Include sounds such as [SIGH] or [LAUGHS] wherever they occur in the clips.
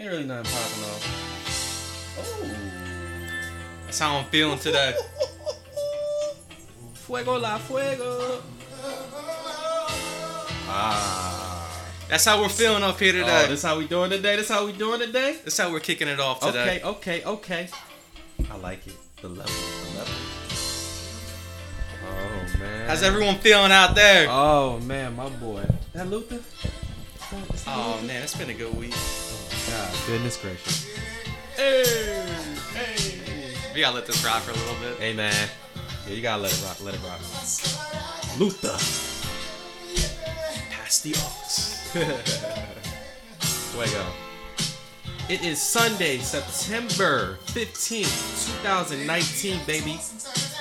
Ain't really nothing popping off. Oh. That's how I'm feeling today. [LAUGHS] Fuego la fuego. Ah. That's how we're feeling up here Oh, today. this how we doing today? This how we doing today? That's how we're kicking it off today. Okay, okay, okay. I like it. The level, the level. Oh man. How's everyone feeling out there? Oh man, my boy. That Luther? Is that- is that Oh Luther? man, it's been a good week. God, goodness gracious. Hey, hey. We gotta let this ride for a little bit. Hey man. Yeah, you gotta let it rock. Let it rock. Luther. Pass the aux. [LAUGHS] Fuego. It is Sunday, September 15th, 2019, baby.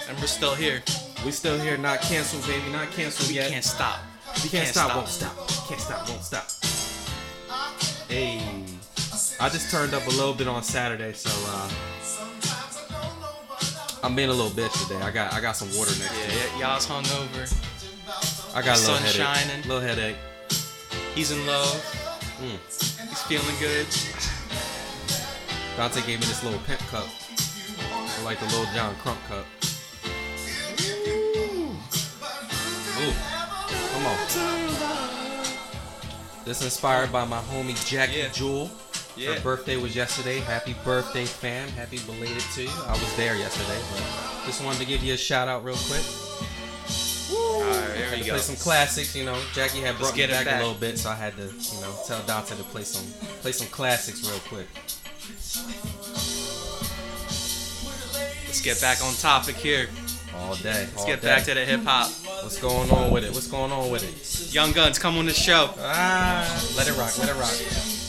And we're still here. We still here, not canceled, baby. Not canceled We yet. can't stop. We can't, stop, won't stop. Can't stop, won't stop. Hey. I just turned up a little bit on Saturday, so uh I'm being a little bitch today. I got I got some water next Yeah, to me. yeah, y'all's hungover. I got a little sun headache. shining. Little headache. He's in love. Mm. He's feeling good. Dante gave me this little pimp cup. I like the Lil Jon crunk cup. Ooh. Come on. This is inspired by my homie Jackie Yeah. Jewel. Yeah. Her birthday was yesterday. Happy birthday, fam. Happy belated to you. I was there yesterday, but just wanted to give you a shout out real quick. Alright, there Had we go. play some classics, you know. Jackie had brought me get it back, back. a little bit, so I had to, you know, tell Dante to play some play some classics real quick. Let's get back on topic here. All day. Let's get back to the hip hop. What's going on with it? What's going on with it? Young Guns, come on the show. Ah, let it rock, let it rock.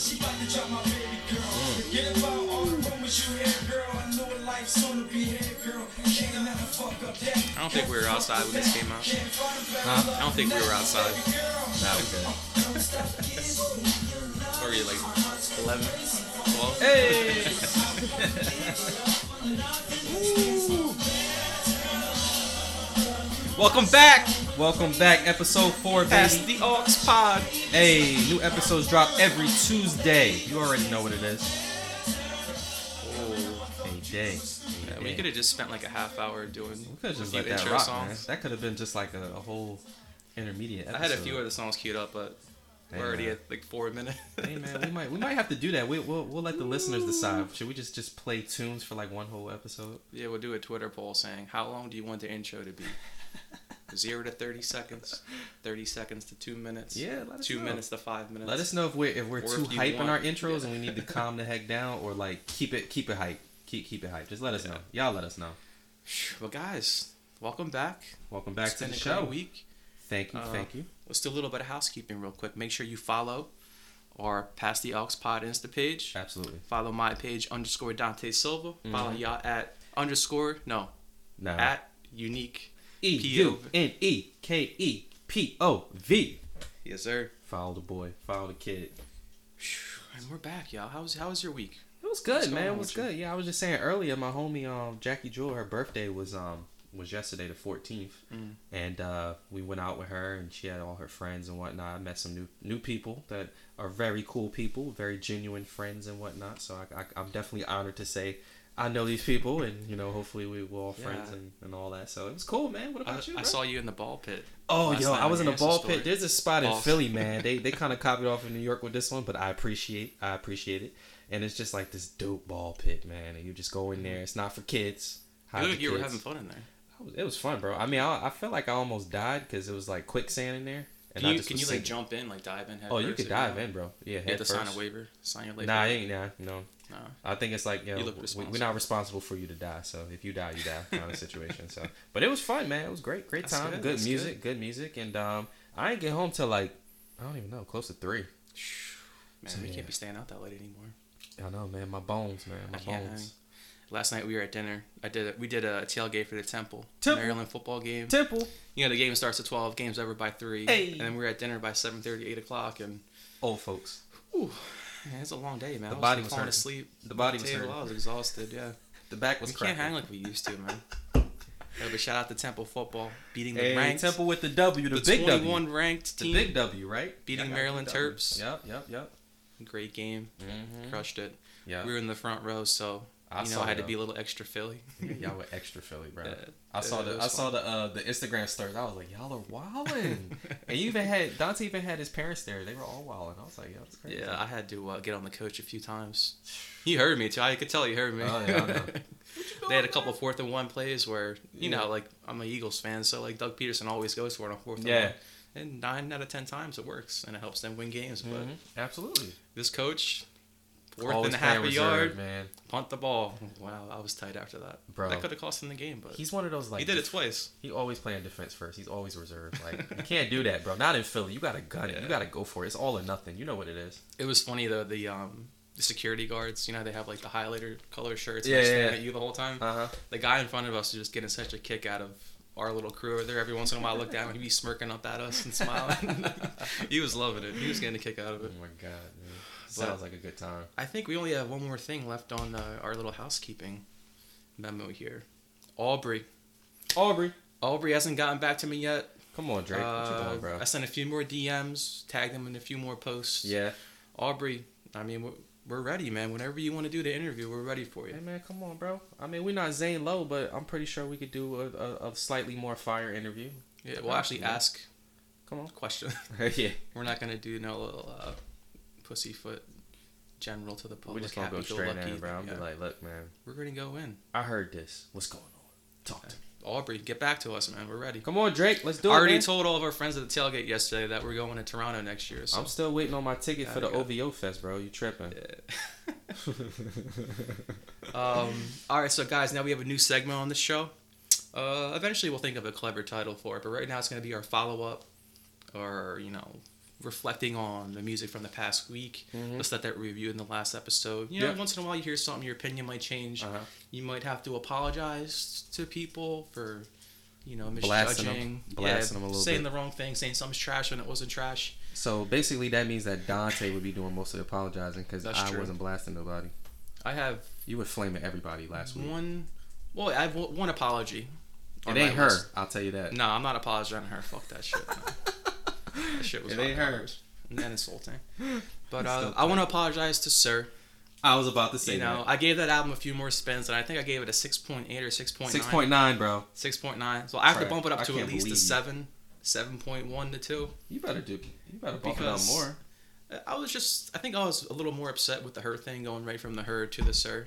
Nah, nah, nah, baby. nah. Sexy my Tylenol, that's crazy. I don't think we were outside when this came out. Huh? I don't think we were outside. Nah, we good. What were you like 11, 12? Hey! [LAUGHS] Welcome back. Welcome back, episode four, Pass the Aux Pod. Hey, new episodes drop every Tuesday. You already know what it is. Oh, a day. Yeah, we could have just spent like a half hour doing. We could just a let that intro rock, songs. man. That could have been just like a, a whole intermediate I had a few of the songs queued up, but Hey, we're already man. at like four minutes. Hey man, we might we [LAUGHS] might have to do that. We, we'll we'll let the listeners decide. Should we just just play tunes for like one whole episode? yeah, we'll do a Twitter poll saying how long do you want the intro to be? [LAUGHS] [LAUGHS] Zero to thirty seconds, thirty seconds to two minutes. Yeah, let us two know. minutes to five minutes. Let us know if we're if we're Or too if hype in our intros yeah. and we need to calm the heck [LAUGHS] down, or like keep it keep it hype. Keep keep it hype. Just let us Yeah. know. Y'all let us know. Well, guys, welcome back. Welcome back It's to the show. week. Thank you, Uh, thank you. Let's do a little bit of housekeeping real quick. Make sure you follow or Pass the Aux Pod Insta page. Absolutely. Follow my page underscore Dante Silva. Follow Mhm. y'all at underscore no Now at unique. E U N E K E P O V. Yes, sir. Follow the boy. Follow the kid. And we're back, y'all. How's how was your week? It was good, What's man. It was with you? good. Yeah, I was just saying earlier, my homie um Jackie Jewel, her birthday was um was yesterday the fourteenth, Mm. and uh, we went out with her, and she had all her friends and whatnot. I met some new new people that are very cool people, very genuine friends and whatnot. So I, I, I'm definitely honored to say I know these people, and you know, hopefully we we're all friends Yeah. and, and all that. So it was cool, man. What I, about you? I saw you in the ball pit. Oh, yo, I was in the ball pit. There's a spot in Philly, man. They they [LAUGHS] kind of copied off in New York with this one, but I appreciate I appreciate it. And it's just like this dope ball pit, man. And you just go in there. It's not for kids. You Hide the were having fun in there. Was- It was fun, bro. I mean, I, I felt like I almost died because it was like quicksand in there. And Can you can you like jump in, like dive in? Oh, you first could dive in, bro. Yeah, You have to sign a waiver. Sign your waiver. Nah, I ain't nah, no. Nah. I think it's like you know, You look we, responsible. we're not responsible for you to die. So if you die, you die kind of situation. So, but it was fun, man. It was great, great That's time, good, good, music, good. music, and um, I didn't get home till like I don't even know, close to three. Man, So, we yeah. can't be staying out that late anymore. I know, man. My bones, man. My bones. Hang. Last night we were at dinner. I did a, we did a tailgate for the Temple, Temple. Maryland football game. Temple. you know the game starts at twelve. Game's over by three. Hey. And then we were at dinner by 7:30, 8 o'clock, and Old folks. whew, man, it's a long day, man. The I was body was falling hurting. asleep. The body at was table. hurting. I was exhausted. Yeah. The back was we cracking. can't hang like we used to, man. [LAUGHS] Yeah, but shout out to Temple football beating the Hey, ranked, Temple with the W, the, the big W. 21 ranked The big W, right? Beating Y'all Maryland. Terps. Yep, yep, yep. Great game, Mm-hmm. crushed it. Yeah. We were in the front row, so I you know saw I had to be a little extra Philly. y'all were extra Philly, bro. Yeah, I saw the I saw the uh the Instagram stories. I was like, y'all are wilding. and you even had Dante even had his parents there. They were all wilding. I was like, yo, that's crazy. Yeah, I had to uh, get on the coach a few times. He heard me too. I could tell he heard me. Oh, yeah, I know. [LAUGHS] they had a couple fourth and one plays where you Yeah. know, like I'm a Eagles fan, so like Doug Pederson always goes for it on fourth and one. And nine out of ten times it works, and it helps them win games. But Mhm. Absolutely. this coach, fourth Always and a half a yard, man. punt the ball. Wow, I was tight after that. Bro. that could have cost him the game, but He's one of those like he did it twice. He always playing defense first. He's always reserved. Like you can't do that, bro. Not in Philly. You gotta gun it. You gotta go for it. It's all or nothing. You know what it is. It was funny though. The um the security guards, you know, they have like the highlighter color shirts. Yeah, and they're yeah, staring yeah. at you the whole time. Uh huh. the guy in front of us was just getting such a kick out of our little crew over there. Every once in a while, I look down and he'd be smirking up at us and smiling. [LAUGHS] he was loving it. He was getting a kick out of it. Oh my god, Sounds like a good time. I think we only have one more thing left on uh, our little housekeeping memo here. Aubrey. Aubrey, Aubrey hasn't gotten back to me yet. come on, Drake. what you Uh, doing, bro? I sent a few more DMs, tagged them in a few more posts. Yeah. Aubrey, I mean, we're, we're ready, man. Whenever you want to do the interview, we're ready for you. Hey man, come on, bro. I mean, we're not Zane Lowe, but I'm pretty sure we could do a, a, a slightly more fire interview. Yeah, we'll actually Yeah. ask Come on. questions. [LAUGHS] yeah. We're not gonna do no little uh, pussyfoot general to the We public. just gonna go straight in, bro. I'm be like, look, man. We're gonna go in. I heard this. What's going on? Talk to me. Aubrey, get back to us, man. We're ready. Come on, Drake. Let's do I it. I already man. told all of our friends at the tailgate yesterday that we're going to Toronto next year. So I'm still waiting on my ticket for the go. OVO Fest, bro. You tripping? Yeah. [LAUGHS] um, all right, so guys, now we have a new segment on the show. Uh, eventually, we'll think of a clever title for it, but right now it's going to be our follow up, or you know, reflecting on the music from the past week. Mhm. Let's let that review in the last episode. You know, Yeah. once in a while you hear something, your opinion might change. Uh-huh. You might have to apologize to people for, you know, Blasting misjudging, blasting 'em a yeah, little saying bit. the wrong thing, saying something's trash when it wasn't trash. So basically, that means that Dante would be doing most of the apologizing because I true. wasn't blasting nobody. I have You were flaming everybody last week. one. Well, I have one one apology. It ain't her. list. I'll tell you that. No, I'm not apologizing to her. Fuck that shit. [LAUGHS] that shit was It ain't gross and insulting. [LAUGHS] But uh, I want to apologize to Sir. I was about to say You know, I gave that album a few more spins, and I think I gave it a 6.8 or 6.9. Six point nine, bro. 6.9. So I have to bump it up I to at least a 7, 7.1 to 2. You better do. You better bump Because- it up more. I was just, I think I was a little more upset with the her thing going right from the her to the sir.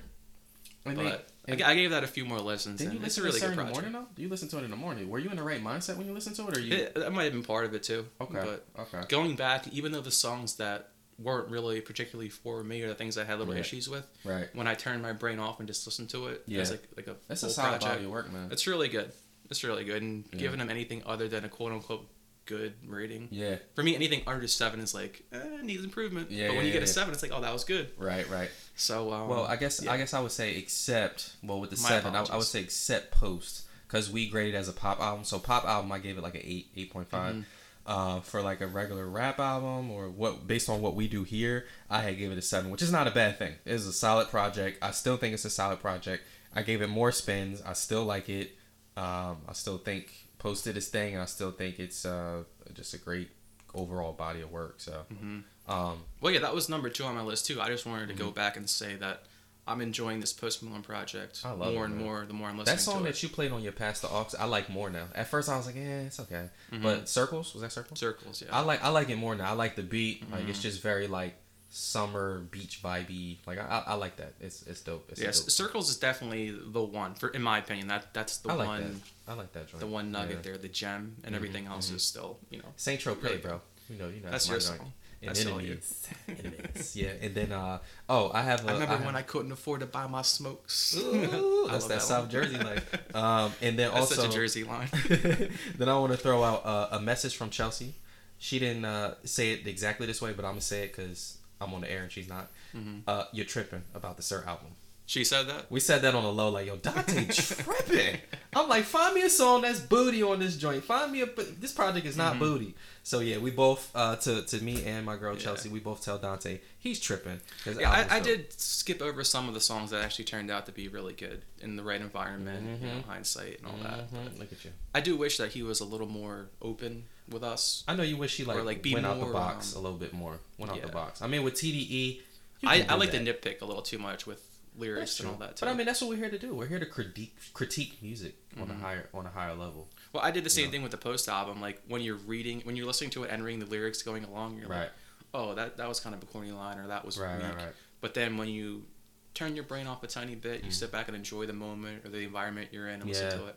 And But I, I gave that a few more lessons, didn't you it's listen really to it good in the morning though? You listen to it in the morning. Were you in the right mindset when you listened to it, or you? It, that might have been part of it too. okay. But okay. going back, even though the songs that weren't really particularly for me or the things I had little Right. issues with, Right. when I turned my brain off and just listened to it, Yeah. as like like a That's a solid project, body of work, man. it's really good. It's really good, and Yeah. giving them anything other than a quote unquote good rating. Yeah. For me, anything under seven is like eh, needs improvement. Yeah, but when yeah, you get yeah. a seven, it's like oh that was good. Right. Right. So um, Well, I guess yeah. I guess I would say except well with the My seven, I, I would say except post because we graded as a pop album. So pop album, I gave it like an eight, eight point five. Mhm. Uh, for like a regular rap album or what based on what we do here, I had gave it a seven, which is not a bad thing. It's a solid project. I still think it's a solid project. I gave it more spins. I still like it. Um, I still think posted this thing, and I still think it's uh, just a great overall body of work. So, Mhm. Um, Well, yeah, that was number two on my list too. I just wanted to go Mm-hmm. back and say that I'm enjoying this Post Malone project more it, and more the more I'm listening that song to it. that you played on your past the aux, I like more now. At first, I was like, yeah, it's okay, Mhm. but circles was that circles? Circles, yeah. I like I like it more now. I like the beat. Like Mm-hmm. it's just very like summer beach vibey. Like I, I, like that. It's it's dope. It's yes, dope. Circles is definitely the one for in my opinion. That that's the I like one that. I like that joint. the one nugget Yeah. there, the gem, and Mhm, everything else mhm. is still you know. Saint Tropez, Really bro. You know, you know That's my your song. And enemies. enemies. Yeah, and then uh oh, I have. A, I remember have- when I couldn't afford to buy my smokes. Ooh, [LAUGHS] that's love that, South. Jersey life. [LAUGHS] Um, and then That's also such a Jersey line. [LAUGHS] then I want to throw out uh, a message from Chelsea. She didn't uh, say it exactly this way, but I'm gonna say it because I'm on the air and she's not. Mhm. Uh, you're tripping about the Sir album. She said that. We said that on the low, like, yo, Dante [LAUGHS] tripping. I'm like, find me a song that's booty on this joint. Find me a, but this project is not Mhm. booty. So yeah, we both, uh, to to me and my girl Yeah. Chelsea, we both tell Dante he's tripping. Yeah, I, I did skip over some of the songs that actually turned out to be really good in the right environment, you know, hindsight and all that. Mhm, Look at you. I do wish that he was a little more open with us. I know you wish he like, Or, like, be went out the box um, a little bit more. Went out the box. I mean, with TDE, I, I like that. to nitpick a little too much with lyrics and all that too. But I mean, that's what we're here to do. We're here to critique critique music on a Mhm. higher on a higher level. well, I did the same Yeah. thing with the post album. Like when you're reading, when you're listening to it and reading the lyrics going along, you're Right. like, oh, that that was kind of a corny line, or that was Right, weak. right, right. But then when you turn your brain off a tiny bit, you Mhm. sit back and enjoy the moment or the environment you're in and listen to it.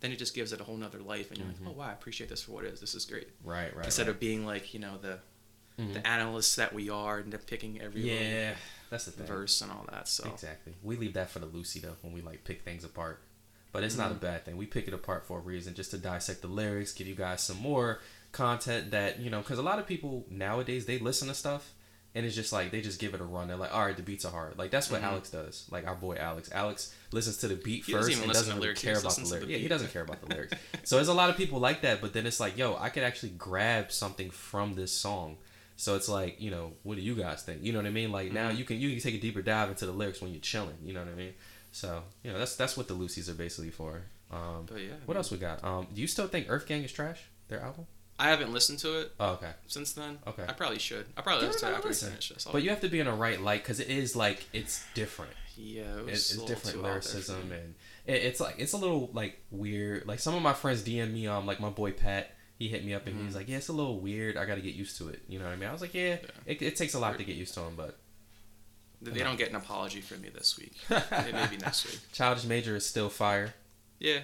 Then it just gives it a whole nother life, and you're Mhm. like, oh wow, I appreciate this for what it is. This is great. Right, right. Instead right. of being like you know the Mhm. the analysts that we are and picking every yeah, that's the thing. verse and all that. So Exactly. We leave that for the Lucy though when we like pick things apart. But it's not a bad thing. We pick it apart for a reason, just to dissect the lyrics, give you guys some more content that you know, because a lot of people nowadays they listen to stuff and it's just like they just give it a run. They're like, all right, the beats are hard. Like that's what Mhm. Alex does. Like our boy Alex. Alex listens to the beat He first doesn't even and doesn't to really care about the lyrics. the Yeah, he doesn't care about the lyrics. So there's a lot of people like that, but then it's like, yo, I could actually grab something from this song. So it's like, you know, what do you guys think? You know what I mean? Like now Mhm. you can you can take a deeper dive into the lyrics when you're chilling. You know what I mean? So you know that's that's what the Lucy's are basically for. Um, but yeah. What else we got? Um, do you still think EarthGang is trash? Their album? I haven't listened to it Oh, okay. since then. Okay. I probably should. I probably it listen to it after we finish this. I'll- But you have to be in a right light because it is like it's different. yeah, it was It's, a different too out there for lyricism and it, it's like it's a little like weird. Like some of my friends DM me um like my boy Pat. He hit me up and he's Mhm. like, "Yeah, it's a little weird. I got to get used to it." You know what I mean? I was like, "Yeah, Yeah. It, it takes a lot to get used to him, but They they don't get an apology from me this week. [LAUGHS] Maybe next week. Childish Major is still fire." Yeah,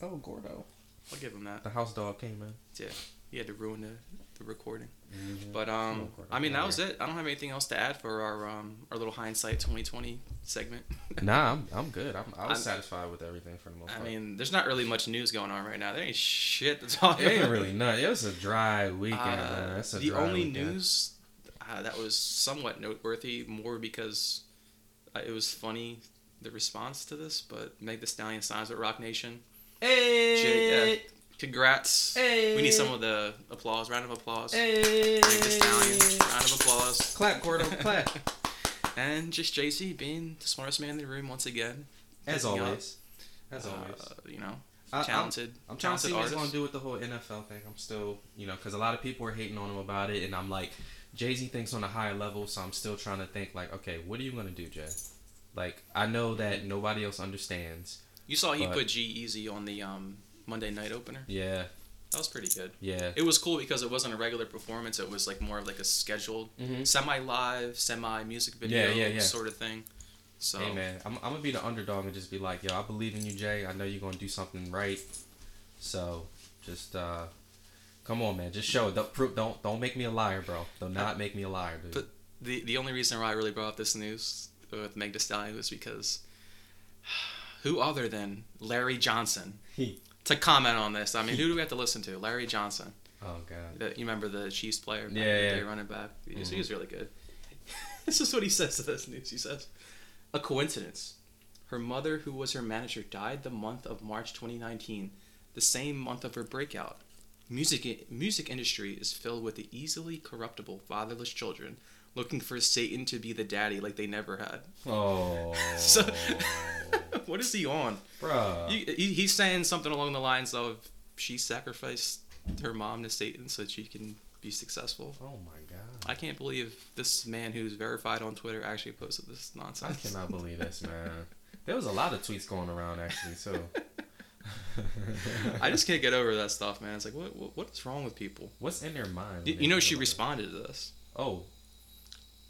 Oh, Gordo. I'll give him that. The house dog came in. Yeah, he had to ruin the, the recording. Mm-hmm. But um, I mean that was it. I don't have anything else to add for our um our little hindsight 2020 segment. [LAUGHS] Nah, I'm, I'm good. I'm, I was I'm- satisfied with everything for the most I part. I mean, there's not really much news going on right now. There ain't shit to talk it ain't about. really none. It was a dry weekend, Uh, a the dry only weekend. news uh, that was somewhat noteworthy, more because uh, it was funny the response to this, but Meg Thee Stallion signs with Roc Nation. Hey, Jay, Congrats! hey, We need some of the applause. Round of applause. Hey, Meg Thee Stallion. Round of applause. Clap, Gordo, clap. [LAUGHS] And just Jay Z being the smartest man in the room once again. As Picking up, always. As uh, always. you know, I- I'm- talented. I'm trying to talented see what he's artist. gonna do with the whole NFL thing. I'm still, you know, because a lot of people are hating on him about it, and I'm like, Jay Z thinks on a higher level, so I'm still trying to think like, okay, what are you gonna do, Jay? Like, I know that nobody else understands. You saw he but- put G-Eazy on the um, Monday night opener. Yeah, That was pretty good. yeah. It was cool because it wasn't a regular performance. It was like more of like a scheduled, Mm-hmm. semi-live, semi-music video Yeah, yeah, yeah. sort of thing. So Hey man, I'm, I'm gonna be the underdog and just be like, yo, I believe in you, Jay. I know you're gonna do something right. So, just uh, come on, man. Just show it. Don't prove, don't don't make me a liar, bro. Do not make me a liar, dude. But- the the only reason why I really brought up this news with Meg Thee Stallion was because [SIGHS] who other than Larry Johnson He. To comment on this? I mean, who do we have to listen to? Larry Johnson. oh god. The, you remember the Chiefs player? Yeah, yeah. day, running back. He was, he Mhm. was really good. [LAUGHS] this is what he says to this news. He says, "A coincidence. Her mother, who was her manager, died the month of March 2019, the same month of her breakout. Music music industry is filled with the easily corruptible, fatherless children." Looking for Satan to be the daddy like they never had. Oh. [LAUGHS] So- [LAUGHS] what is he on? Bruh. He, he- he's saying something along the lines of she sacrificed her mom to Satan so that she can be successful. oh my god. I can't believe this man who's verified on Twitter actually posted this nonsense. I cannot believe this, man. There was a lot of tweets going around actually, so. I just [LAUGHS] can't get over that stuff, man. It's like, what, what, what is wrong with people? What's in their mind? You, you know, she responded to this. Oh.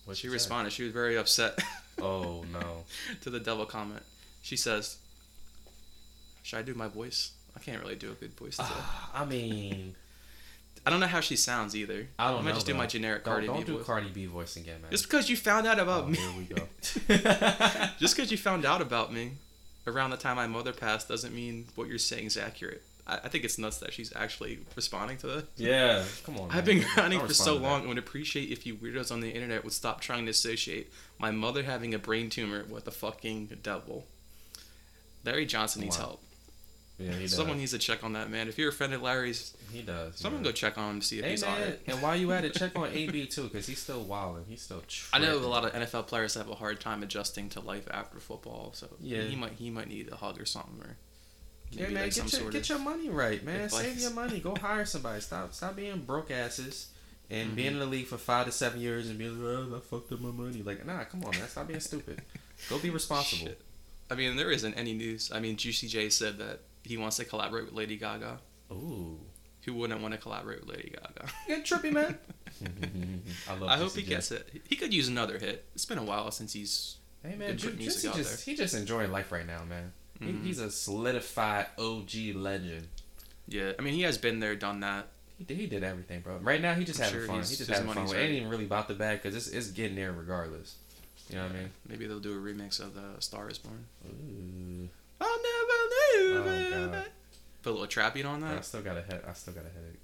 What'd She responded. She was very upset [LAUGHS] Oh no. to the devil comment. She says, "Should I do my voice? I can't really do a good voice. Ah, today. I mean, I don't know how she sounds either. I don't I might know, just do my generic don't, Cardi don't B do voice. Cardi B voice again, man. Just because you found out about oh, me, here we go. [LAUGHS] [LAUGHS] just because you found out about me around the time my mother passed, doesn't mean what you're saying is accurate. I, I think it's nuts that she's actually responding to this. Yeah, come on. [LAUGHS] I've man. been grinding for so long and would appreciate if you weirdos on the internet would stop trying to associate my mother having a brain tumor with the fucking devil. Larry Johnson needs Wow. help. Yeah, he does. Someone needs to check on that man. If you're offended, Larry's, he does. someone man. go check on him to see if Hey he's man, alright. and while you at it, check on AB too, cause he's still wilding. He's still. I know a lot of NFL players have a hard time adjusting to life after football, so Yeah. he might he might need a hug or something or Yeah, man, like get your get of your money right, man. advice. Save your money. Go hire somebody. Stop stop being broke asses and Mhm. being in the league for five to seven years and being like, oh, I fucked up my money. Like, nah, come on, man. Stop being stupid. Go be responsible. Shit. I mean, there isn't any news. I mean, Juicy J said that he wants to collaborate with Lady Gaga. Ooh, Who wouldn't want to collaborate with Lady Gaga? [LAUGHS] get trippy, man. [LAUGHS] I love. I hope Juicy he J. gets it. He could use another hit. It's been a while since he's. Hey man, Ju- music Juicy out just he just enjoying life right now, man. Mhm. he's a solidified OG legend. Yeah, I mean, he has been there, done that. He did, he did everything, bro. Right now, he just I'm having sure fun. He just having fun. It ain't even really about the bag because it's, it's getting there regardless. You know what I mean? Maybe they'll do a remix of the Star Is Born. Ooh. I'll never leave. Oh, God. Put a little trap beat on that. I still got a head. I still got a headache.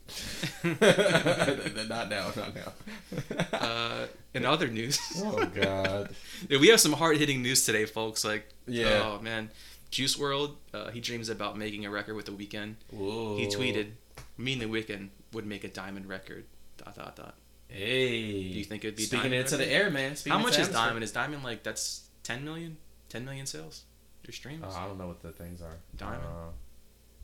[LAUGHS] [LAUGHS] not now. Not now. [LAUGHS] Uh, in other news, oh God. Yeah, we have some hard hitting news today, folks. Like, Yeah. oh man, Juice WRLD. Uh, he dreams about making a record with the Weeknd. Whoa. He tweeted, "Me and the Weeknd would make a diamond record." Dot dot dot. Hey. Do you think it'd be speaking Diamond into the air, man? Speaking How much is. Diamond? Is Diamond like that's 10 million? 10 million sales? Your streams? Oh, I don't know what the things are. Diamond? Uh,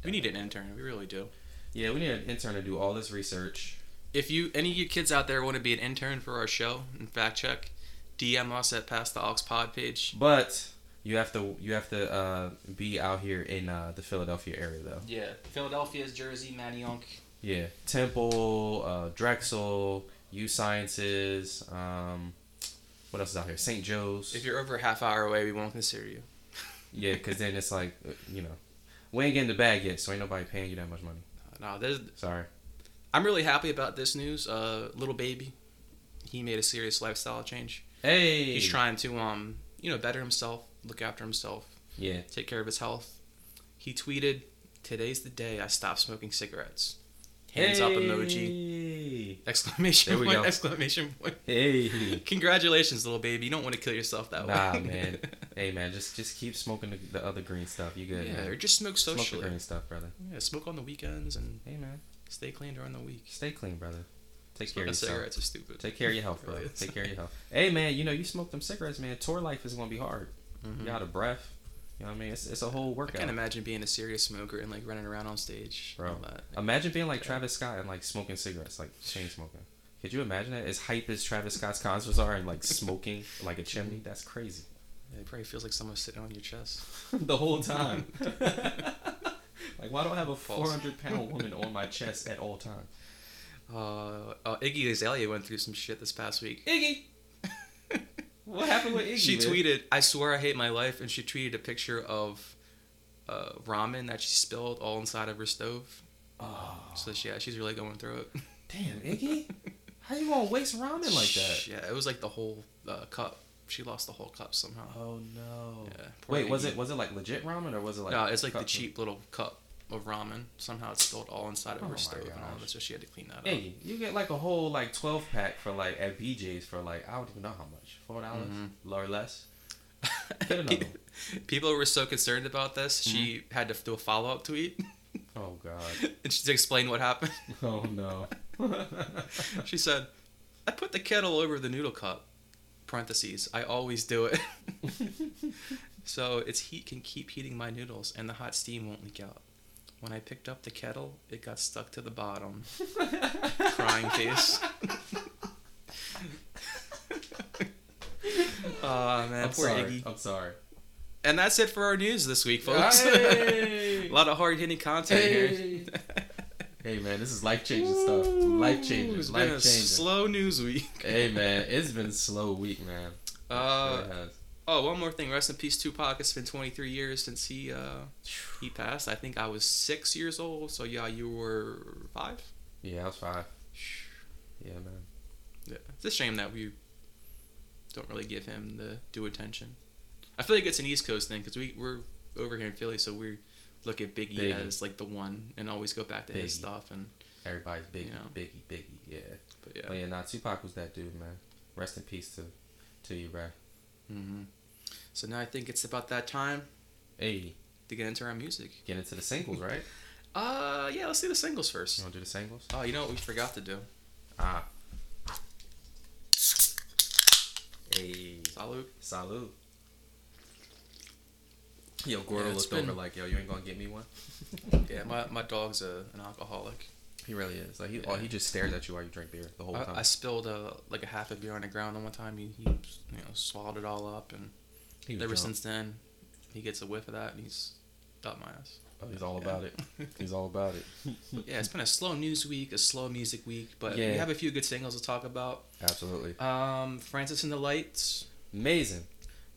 we need an intern. We really do. yeah, we need an intern to do all this research. If you any of you kids out there want to be an intern for our show and fact check, DM us at Pass the Aux Pod page. But you have to you have to uh, be out here in uh, the Philadelphia area though. Yeah, Philadelphia's Jersey, Manayunk. Yeah, Temple, uh, Drexel, U Sciences. Um, what else is out here? St. Joe's. If you're over a half hour away, we won't consider you. [LAUGHS] yeah, because then it's like uh, you know, we ain't getting the bag yet, so ain't nobody paying you that much money. No, there's. Sorry. I'm really happy about this news. Uh, Lil Baby, he made a serious lifestyle change. Hey. He's trying to um, you know, better himself, look after himself, Yeah. take care of his health. He tweeted, "Today's the day I stopped smoking cigarettes." Hands up emoji. Exclamation point! go. Exclamation point! Hey. [LAUGHS] Congratulations, Lil Baby. You don't want to kill yourself that Nah, way. man. [LAUGHS] Hey, man. Just just keep smoking the, the other green stuff. You good? yeah, man. or just smoke socially. Smoke the green stuff, brother. Yeah, smoke on the weekends and Hey, man. stay clean during the week. Stay clean, brother. Take care of yourself. cigarettes is stupid. Take care of your health, bro. [LAUGHS] Take care of your health. Hey, man. You know you smoke them cigarettes, man. Tour life is gonna be hard. Mhm. You out of breath. You know what I mean? It's, it's a whole workout. I can't imagine being a serious smoker and like running around on stage. Bro. Imagine being like Yeah. Travis Scott and like smoking cigarettes, like chain smoking. Could you imagine that? As hype as Travis Scott's concerts are, and like smoking like a chimney, [LAUGHS] that's crazy. It probably feels like someone's sitting on your chest. [LAUGHS] the whole time. [LAUGHS] like, why do I have a 400 pound woman on my chest at all times? Uh, uh, Iggy Azalea went through some shit this past week. Iggy! What happened with Iggy? she man? tweeted, "I swear I hate my life," and she tweeted a picture of uh, ramen that she spilled all inside of her stove. Oh, So she, yeah, she's really going through it. damn, Iggy? [LAUGHS] How you gonna waste ramen like that? Yeah, it was like the whole uh, cup. She lost the whole cup somehow. Oh no. Yeah, Wait, was it was it like legit ramen or was it like? no, it's like the cheap little cup of ramen. Somehow it spilled all inside of Oh her stove and all gosh. that, so she had to clean that up. Hey, you get like a whole like 12 pack for like at BJ's for like I don't even know how much, four dollars Mhm. or less. [LAUGHS] Get another one. People were so concerned about this, she Mm-hmm. had to do a follow up tweet [LAUGHS] Oh god. [LAUGHS] and she to explain what happened. Oh no. She said, "I put the kettle over the noodle cup." Parentheses. I always do it. so its heat can keep heating my noodles, and the hot steam won't leak out. When I picked up the kettle, it got stuck to the bottom. [LAUGHS] Crying face. Oh [LAUGHS] man, I'm poor sorry. Iggy. I'm sorry. And that's it for our news this week, folks. Hey! [LAUGHS] A lot of hard hitting content Hey. here. Hey man, this is life changing stuff. Life changing. It's Life been a changing. slow news week. hey man, it's been a slow week, man. Uh, It really has. Oh, one more thing. Rest in peace, Tupac. It's been 23 years since he uh, he passed. I think I was six years old. So yeah, you were five. Yeah, I was five. Yeah, man. Yeah, it's a shame that we don't really give him the due attention. I feel like it's an East Coast thing because we we're over here in Philly, so we look at Biggie, Biggie. as like the one and always go back to his stuff and Everybody's Biggie, You know. Biggie, Biggie. Yeah. but yeah. But yeah, nah, Tupac was that dude, man. Rest in peace to, to you, bro. Hmm So now I think it's about that time Hey, to get into our music. get into the singles, right? [LAUGHS] Uh, yeah, let's do the singles first. You want to do the singles? Oh, you know what we forgot to do? Ah. Hey, Salute. salute. Yo, Gordo Yeah, looked been- over like, yo, you ain't gonna get me one. [LAUGHS] Yeah, my, my dog's a, an alcoholic. He really is. Like, he, Yeah. oh, he just stares at you while you drink beer the whole time. I, I spilled a, like a half a beer on the ground the one time. He, he you know swallowed it all up, and ever drunk. since then, he gets a whiff of that, and he's up my ass. Oh, he's all Yeah. about it. He's all about it. [LAUGHS] Yeah, it's been a slow news week, a slow music week, but Yeah. we have a few good singles to talk about. Absolutely. Um, Francis and the Lights. Amazing.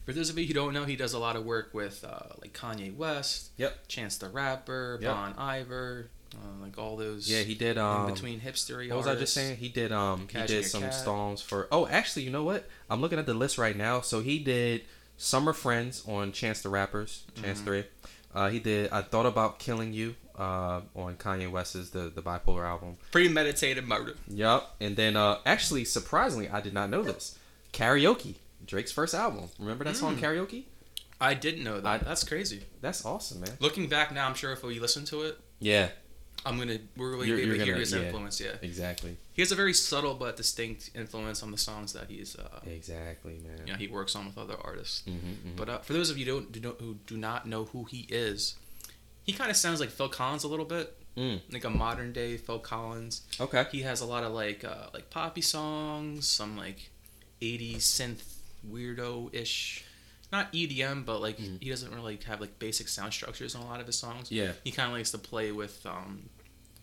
For those of you who don't know, he does a lot of work with uh, like Kanye West, Yep. Chance the Rapper, Yep. Bon Iver, uh, like all those Yeah, he did. Um, in between hipstery. What was I just saying? He did um he did some songs for Oh, actually, you know what? I'm looking at the list right now. So he did Summer Friends on Chance the Rappers, Chance Mhm. 3. Uh, he did I Thought About Killing You uh, on Kanye West's the the Bipolar album. Premeditated murder. Yep. And then uh, actually surprisingly, I did not know this. Karaoke, Drake's first album. Remember that song Mm. Karaoke? I didn't know that. I- That's crazy. That's awesome, man. Looking back now, I'm sure if we listen to it, Yeah, I'm gonna we're really You're- able you're to hear gonna- his yeah. influence. Yeah, exactly. he has a very subtle but distinct influence on the songs that he's uh, Exactly, man. you know, he works on with other artists. Mm-hmm, But uh, for those of you who don't do not, who do not know who he is, he kind of sounds like Phil Collins a little bit, Mm. like a modern day Phil Collins. Okay. He has a lot of like uh, like poppy songs, some like 80s synth weirdo ish. Not EDM, but like Mhm. he doesn't really have like basic sound structures in a lot of his songs. Yeah. He kind of likes to play with um,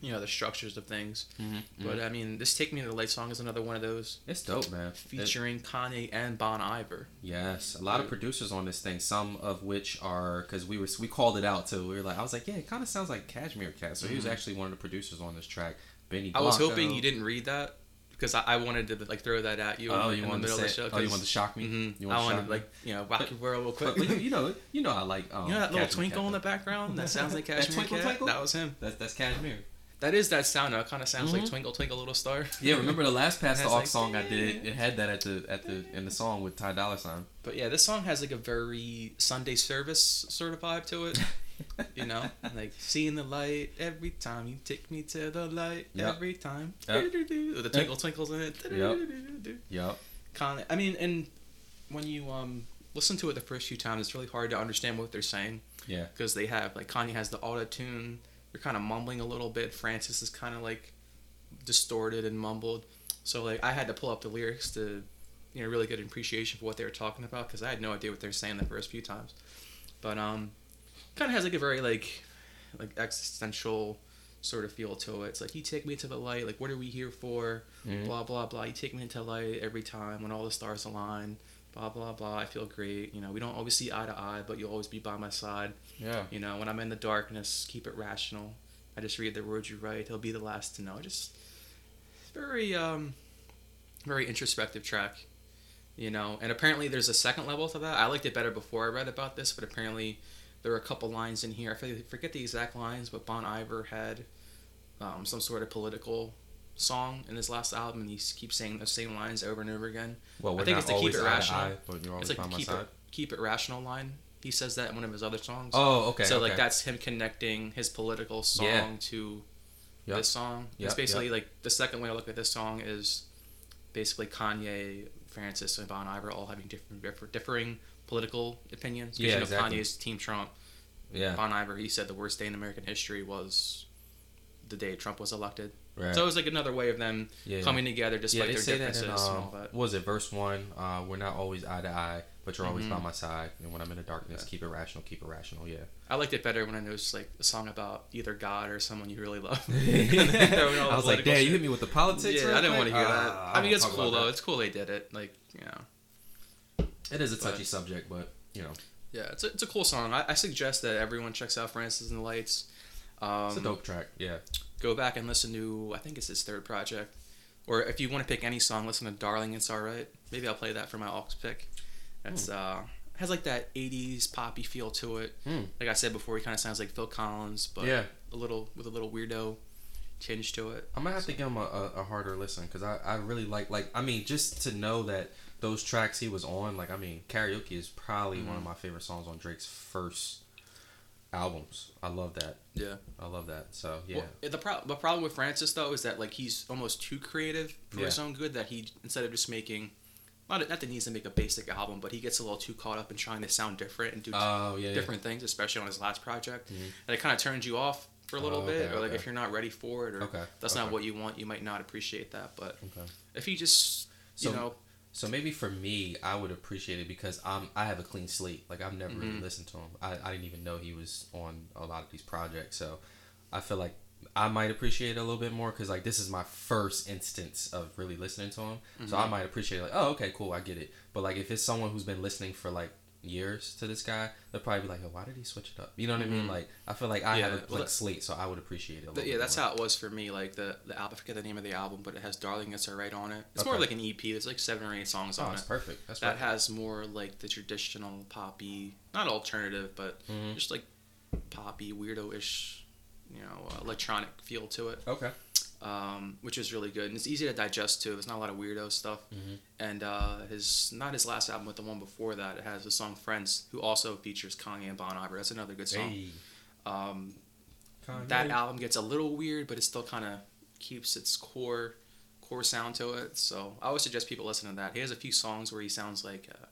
you know, the structures of things. Mm-hmm. But I mean, this "Take Me to the Light" song is another one of those it's dope, man. It- featuring Kanye and Bon Iver. Yes, a lot of producers on this thing. Some of which are because we were we called it out too. We were like, I was like, yeah, it kind of sounds like Cashmere Cat. So he was Mhm. actually one of the producers on this track. Benny. Blanco. I was hoping you didn't read that because I, I wanted to like throw that at you. Oh, in, you in the wanted to middle say? of the show. oh, you wanted to shock me. Mhm. You I want to wanted to me? like you know rock your world real quick. But you, you know, you know, I like. Um, You know that little Cashmere twinkle Cat, in the background? That sounds like [LAUGHS] That Cashmere twinkle, Cat. twinkle? That was him. That's that's Cashmere. That is that sound. though. It kind of sounds like Mhm. Twinkle Twinkle Little Star. Yeah, remember the last Pass the That's Aux like, song I did? It had that at the at the in the song with Ty Dolla Sign. But yeah, this song has like a very Sunday service sort of vibe to it. [LAUGHS] You know, like seeing the light every time you take me to the light Yep. every time. Yep. The twinkle twinkles in it. Yup. Con- I mean, and when you um listen to it the first few times, it's really hard to understand what they're saying. Yeah. because they have like Kanye has the auto tune. They're kind of mumbling a little bit. Francis is kind of like distorted and mumbled. So like I had to pull up the lyrics to you know really get an appreciation for what they were talking about because I had no idea what they were saying the first few times. But um, kind of has like a very like like existential sort of feel to it. It's like you take me to the light. Like what are we here for? Mhm. Blah blah blah. You take me into light every time when all the stars align. Blah blah blah. I feel great. You know we don't always see eye to eye, but you'll always be by my side. Yeah. You know, when I'm in the darkness, keep it rational. I just read the words you write. He'll be the last to know. Just very, um, very introspective track. You know, and apparently there's a second level to that. I liked it better before I read about this, but apparently there are a couple lines in here. I forget- forget the exact lines, but Bon Iver had um, some sort of political song in his last album, and he keeps saying the same lines over and over again. Well, we're think it's to keep it rational. eye, It's like the keep it, keep it rational line. He says that in one of his other songs. Oh, okay. so okay. like that's him connecting his political song Yeah. to Yep. this song. Yep, It's basically like the second way I look at this song is basically Kanye, Francis, and Bon Iver all having different, differ- differing political opinions. Yeah, you know, exactly. Kanye's Team Trump. Yeah. Bon Iver, he said the worst day in American history was the day Trump was elected. Right. So it was like another way of them yeah. coming together despite they their that differences in and um, all that. what was it verse one? Uh, we're not always eye to eye, but you're always by Mhm. my side. And when I'm in the darkness, Yeah. keep it rational, keep it rational. Yeah. I liked it better when I know it's like a song about either God or someone you really love. [LAUGHS] [LAUGHS] I was like, damn, you hit me with the politics. Yeah, real I didn't want to hear Ah, that. I I mean, it's cool though. that. It's cool they did it. Like, you know. It is a but- touchy subject, but you know, Yeah, it's a, it's a cool song. I, I suggest that everyone checks out Francis and the Lights. Um, it's a dope track. Yeah. Go back and listen to, I think it's his third project. Or if you want to pick any song, listen to Darling It's Alright. Maybe I'll play that for my aux pick. That's Hmm. uh, has like that '80s poppy feel to it. Hmm. Like I said before, he kind of sounds like Phil Collins, but Yeah. a little with a little weirdo tinge to it. I'm gonna have to give him a, a, harder listen because I, I really like like I mean just to know that those tracks he was on like I mean karaoke is probably one Mm-hmm. of my favorite songs on Drake's first albums. I love that. Yeah. I love that. So yeah. Well, the, pro- the problem with Francis though is that like he's almost too creative for his own good. That he instead of just making, not, not that he needs to make a basic album, but he gets a little too caught up in trying to sound different and do Oh yeah. different things, especially on his last project, Mhm. and it kind of turns you off for a little Oh, bit, or like okay. if you're not ready for it, or Okay, that's not what you want, you might not appreciate that. But Okay. if he just, you So- know, So maybe for me, I would appreciate it because I'm I have a clean slate. Like I've never really Mhm. listened to him. I, I didn't even know he was on a lot of these projects. So I feel like I might appreciate it a little bit more because like this is my first instance of really listening to him. So I might appreciate it, like oh okay cool I get it. But like if it's someone who's been listening for like years to this guy, they'll probably be like, oh, why did he switch it up? You know what I mean? Mhm. Like I feel like I Yeah, have a well, slate, so I would appreciate it. Yeah, that's more. how it was for me. Like the the album, I forget the name of the album, but it has "Darling Her Right" on it. It's more like an EP. There's like seven or eight songs Oh, on that's it. perfect. That's That perfect. has more like the traditional poppy, not alternative, but Mhm. just like poppy, weirdo-ish, you know, uh, electronic feel to it, Okay. Um, which is really good and it's easy to digest too. There's not a lot of weirdo stuff. Mhm. And uh, his not his last album, but the one before that, it has the song "Friends," who also features Kanye and Bon Iver. That's another good song. Hey. Um, that album gets a little weird, but it still kind of keeps its core core sound to it. So I would suggest people listen to that. He has a few songs where he sounds like uh,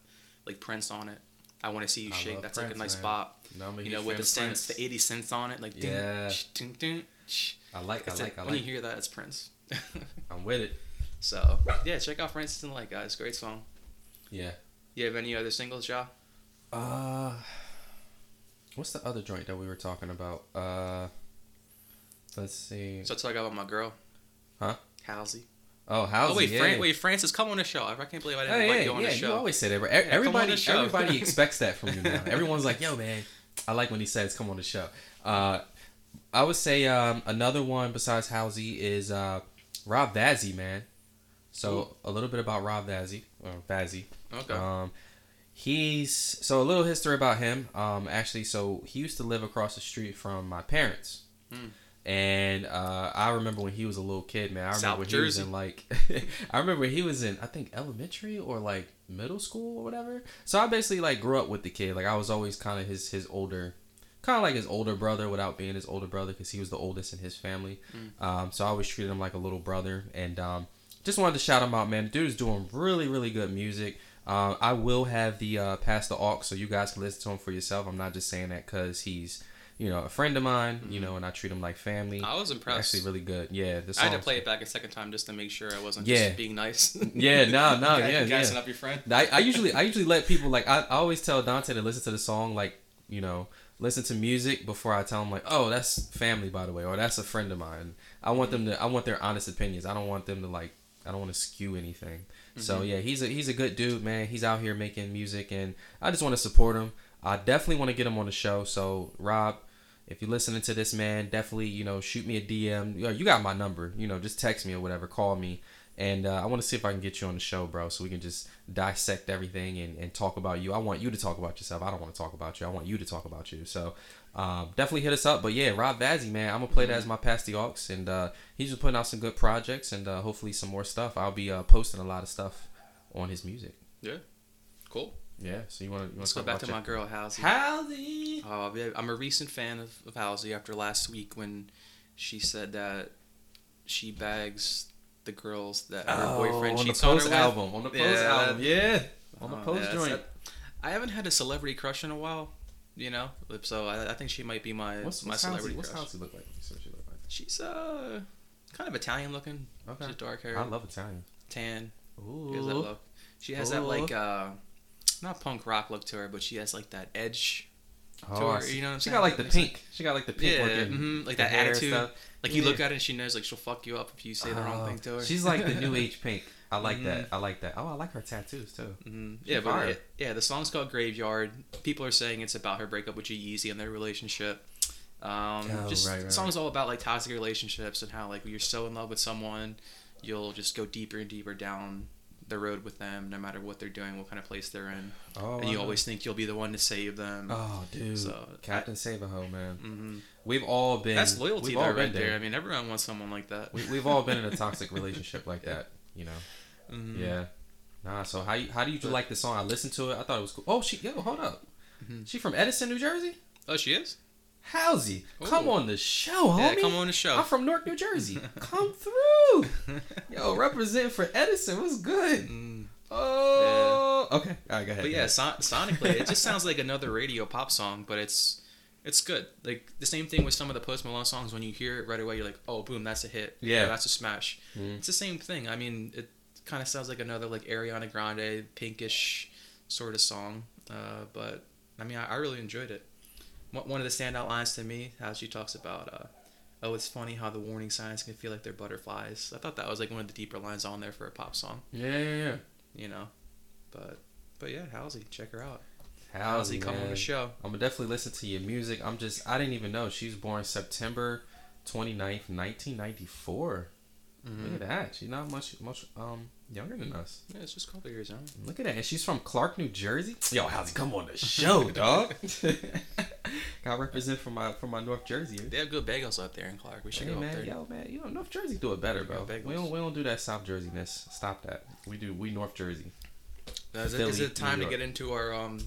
like Prince on it. I want to see you I shake. love That's like a nice man. bop. No, You know, with the of the 80 cents on it, like ding, Yeah. sh- ding, ding, I like, I It's like, I like. when you hear that, it's Prince. [LAUGHS] I'm with it. so yeah, check out Francis and Light, guys. Great song. Yeah. You have any other singles, Ja? Uh, what's the other joint that we were talking about? Uh, let's see. So talk about my girl. Huh? Halsey. Oh, how's oh wait, yeah. Fran- wait, Francis, come on the show. I can't believe I didn't Hey, invite yeah, you on yeah, the you show. always say that. E- come everybody, everybody [LAUGHS] expects that from you now. Everyone's like, "Yo, man, I like when he says come on the show." Uh, I would say um, another one besides Halsey is uh, Rob Vazzy, man. So a little bit about Rob Vazzy, or Vazzy. okay. Um, he's so a little history about him. Um, actually, so he used to live across the street from my parents, Hmm. and uh, I remember when he was a little kid, man. I remember South when he was in like, [LAUGHS] I remember when he was in I think elementary or like middle school or whatever. So I basically like grew up with the kid. Like I was always kind of his his older. Kind of like his older brother without being his older brother because he was the oldest in his family. Mm. Um, so I always treated him like a little brother. And um, just wanted to shout him out, man. The dude is doing really, really good music. Uh, I will have the uh, pass the aux so you guys can listen to him for yourself. I'm not just saying that because he's, you know, a friend of mine, you know, and I treat him like family. I was impressed. Actually, really good. Yeah, the song. I had to play it back a second time just to make sure I wasn't Yeah. just being nice. [LAUGHS] Yeah, no, no, [LAUGHS] yeah, gassing yeah. up your friend. I, I usually I usually let people like I, I always tell Dante to listen to the song like you know listen to music before I tell them like oh that's family by the way or that's a friend of mine. I want them to I want their honest opinions. I don't want them to like I don't want to skew anything. So mm-hmm. yeah, he's a he's a good dude, man. He's out here making music and I just want to support him. I definitely want to get him on the show. So Rob, if you're listening to this, man, definitely you know shoot me a DM. You got my number. You know, just text me or whatever. Call me. And uh, I want to see if I can get you on the show, bro, so we can just dissect everything and, and talk about you. I want you to talk about yourself. I don't want to talk about you. I want you to talk about you. So um, definitely hit us up. But yeah, Rob Vazzy, man, I'm gonna play that as my past the aux, and uh, he's just putting out some good projects and uh, hopefully some more stuff. I'll be uh, posting a lot of stuff on his music. Yeah, cool. Yeah. So you want to Let's go back to my girl Halsey. Halsey. Uh, I'm a recent fan of, of Halsey after last week when she said that she bags the girls that her boyfriend Oh, on the cheats on her post with. album, on the post Yeah, album, that- yeah, on the Oh, post yeah, joint. I haven't had a celebrity crush in a while, you know. So I, I think she might be my What's, my what's celebrity Halsey, what's crush. Halsey look like? Let me see what she look like. She's uh kind of Italian looking. Okay. She's dark hair, I love Italian. tan. Ooh. She has that look. She has that like uh, not punk rock look to her, but she has like that edge. Oh, to her, you know what I'm she saying? got like the pink. She got like the pink Yeah, looking, mhm, like the that attitude. stuff. Like you Yeah. look at it and she knows like she'll fuck you up if you say the wrong Oh, thing to her. She's like the new age [LAUGHS] pink. I like Mhm. that. I like that. Oh, I like her tattoos too. hmm Yeah, but yeah, the song's called Graveyard. People are saying it's about her breakup with G-Eazy and their relationship. Um, Oh, just right, the right, song's all about like toxic relationships and how like when you're so in love with someone, you'll just go deeper and deeper down the road with them, no matter what they're doing, what kind of place they're in, Oh, and you always think you'll be the one to save them. Oh, dude. So, Captain Save-A-Ho, man. hmm We've all been. That's loyalty we've though, all right been there. I mean, everyone wants someone like that. We, we've all been in a [LAUGHS] toxic relationship like that, you know. Mhm. Yeah. Nah. So how you how do you like the song? I listened to it. I thought it was cool. Oh, she yo, hold up. Mhm. She from Edison, New Jersey. Oh, she is. Halsey, come on the show, Yeah, homie. come on the show. I'm from Newark, New Jersey. [LAUGHS] come through. [LAUGHS] Yo, represent for Edison. What's good? Mm. Oh, okay. All right, go ahead. But yeah, son- sonically, it just sounds [LAUGHS] like another radio pop song, but it's it's good. Like the same thing with some of the Post Malone songs. When you hear it right away, you're like, "Oh, boom, that's a hit. Yeah. That's a smash." Mm. It's the same thing. I mean, it kind of sounds like another like Ariana Grande pinkish sort of song. Uh, but I mean, I, I really enjoyed it. One of the standout lines to me, how she talks about, uh, "Oh, it's funny how the warning signs can feel like they're butterflies." I thought that was like one of the deeper lines on there for a pop song. yeah, yeah, yeah. You know, but but yeah, Halsey, check her out. How's Halsey, come on the show. I'm gonna definitely listen to your music. I'm just I didn't even know she was born September 29th, 1994. Mhm. Look at that. She's not much much um younger than us. Yeah, it's just a couple years young. Look at that. And she's from Clark, New Jersey. Yo, how's he come on the show, [LAUGHS] dog? [LAUGHS] Got represent for my for my North Jersey. They have good bagels up there in Clark. We should Hey go up there. yo man, you know North Jersey do it better, bro. We don't we don't do that South Jersey Jerseyness. Stop that. We do we North Jersey. Uh, Is it, Philly, is it time to get into our um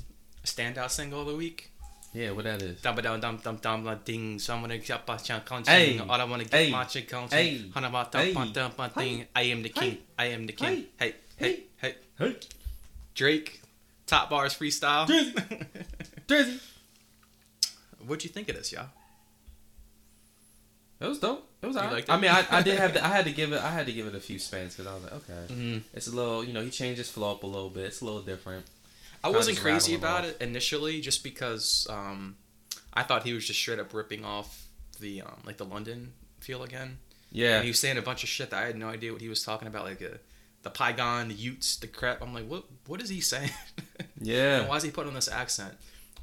standout single of the week? Yeah, what that is. Dum dum dum dum dum la ding. Someone get my chan Hey. All I wanna get Hey. my con Hey. Hana ba Hey. dum dum dum ding. I am the king. I am the king. Hey hey hey. Hey, Drake, top bars freestyle. Jersey. Jersey. [LAUGHS] What'd you think of this, y'all? It was dope. It was alright. I mean, I, I did have [LAUGHS] to, I had to give it I had to give it a few spans because I was like, okay, Mm-hmm. it's a little you know he changed his flow up a little bit. It's a little different. I wasn't crazy about off. it initially, just because um, I thought he was just straight up ripping off the um, like the London feel again. Yeah, And he was saying a bunch of shit that I had no idea what he was talking about, like uh, the Pygon, the Utes, the crap. I'm like, what? What is he saying? [LAUGHS] and yeah, why is he putting on this accent?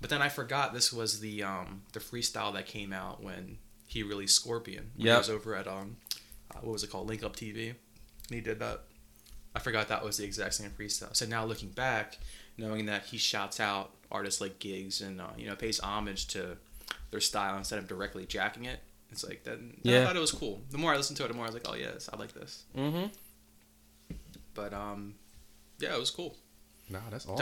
But then I forgot this was the um, the freestyle that came out when he released Scorpion. He was over at um, uh, what was it called, Link Up TV, and he did that. I forgot that was the exact same freestyle. So now looking back, knowing that he shouts out artists like Giggs and uh, you know pays homage to their style instead of directly jacking it, it's like that. Yeah. I thought it was cool. The more I listened to it, the more I was like, oh yes, I like this. mm-hmm. But um, yeah, it was cool. Nah, that's awesome.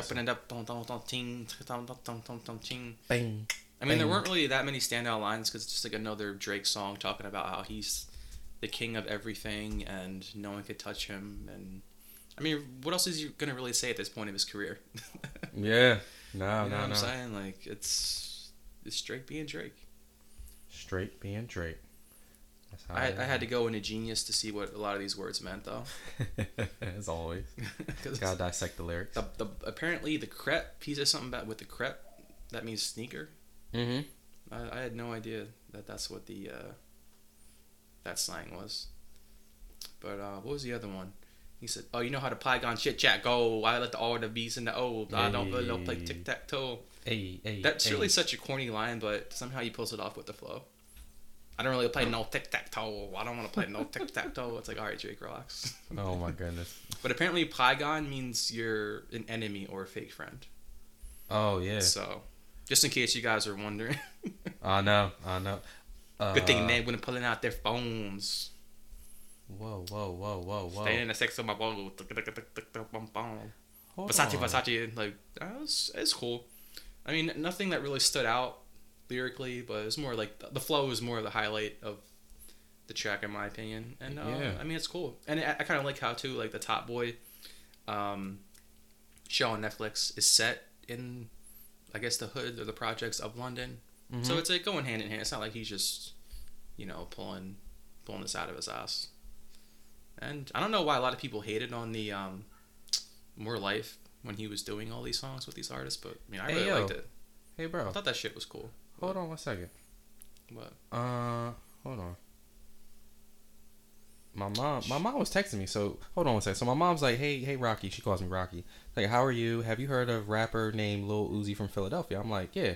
Bang. I mean, there weren't really that many standout lines because it's just like another Drake song talking about how he's the king of everything and no one could touch him. And I mean, what else is he gonna really say at this point of his career? [LAUGHS] Yeah. No, you know no, what I'm no. saying? Like it's it's Drake being Drake. Straight being Drake. I, I had to go into Genius to see what a lot of these words meant though. [LAUGHS] As always, [LAUGHS] gotta dissect the lyrics. the, the apparently the crep he says something about with the crep that means sneaker. Mm-hmm. I, I had no idea that that's what the uh, that slang was. But uh, what was the other one? He said, "Oh, you know how to Pygon chit chat go. I let the all the beats in the old. I don't really don't play tic tac toe." Hey, hey. That's hey. really such a corny line, but somehow he pulls it off with the flow. I don't really play no tic tac toe. I don't want to play no tic tac toe. It's like, all right, Jake, relax. [LAUGHS] Oh my goodness. But apparently, Pygon means you're an enemy or a fake friend. Oh yeah. So, just in case you guys are wondering, I know. I know. Uh, [LAUGHS] good thing they wouldn't pulling out their phones. Whoa, whoa, whoa, whoa, whoa. Staying in the sex of my. Hold Versace. Versace, like that was it's cool. I mean, nothing that really stood out lyrically, but it's more like the flow is more of the highlight of the track, in my opinion. And uh, Yeah. I mean, it's cool. And I, I kind of like how too, like the Top Boy um, show on Netflix is set in, I guess, the hood or the projects of London. Mhm. So it's like going hand in hand. It's not like he's just, you know, pulling pulling this out of his ass. And I don't know why a lot of people hated on the um, More Life when he was doing all these songs with these artists, but I mean, I Hey, really yo. liked it. hey, bro. I thought that shit was cool. Hold on one second. But Uh, hold on. My mom, my mom was texting me. So hold on one second. So my mom's like, "Hey, hey, Rocky." She calls me Rocky. Like, how are you? Have you heard of rapper named Lil Uzi from Philadelphia? I'm like, yeah.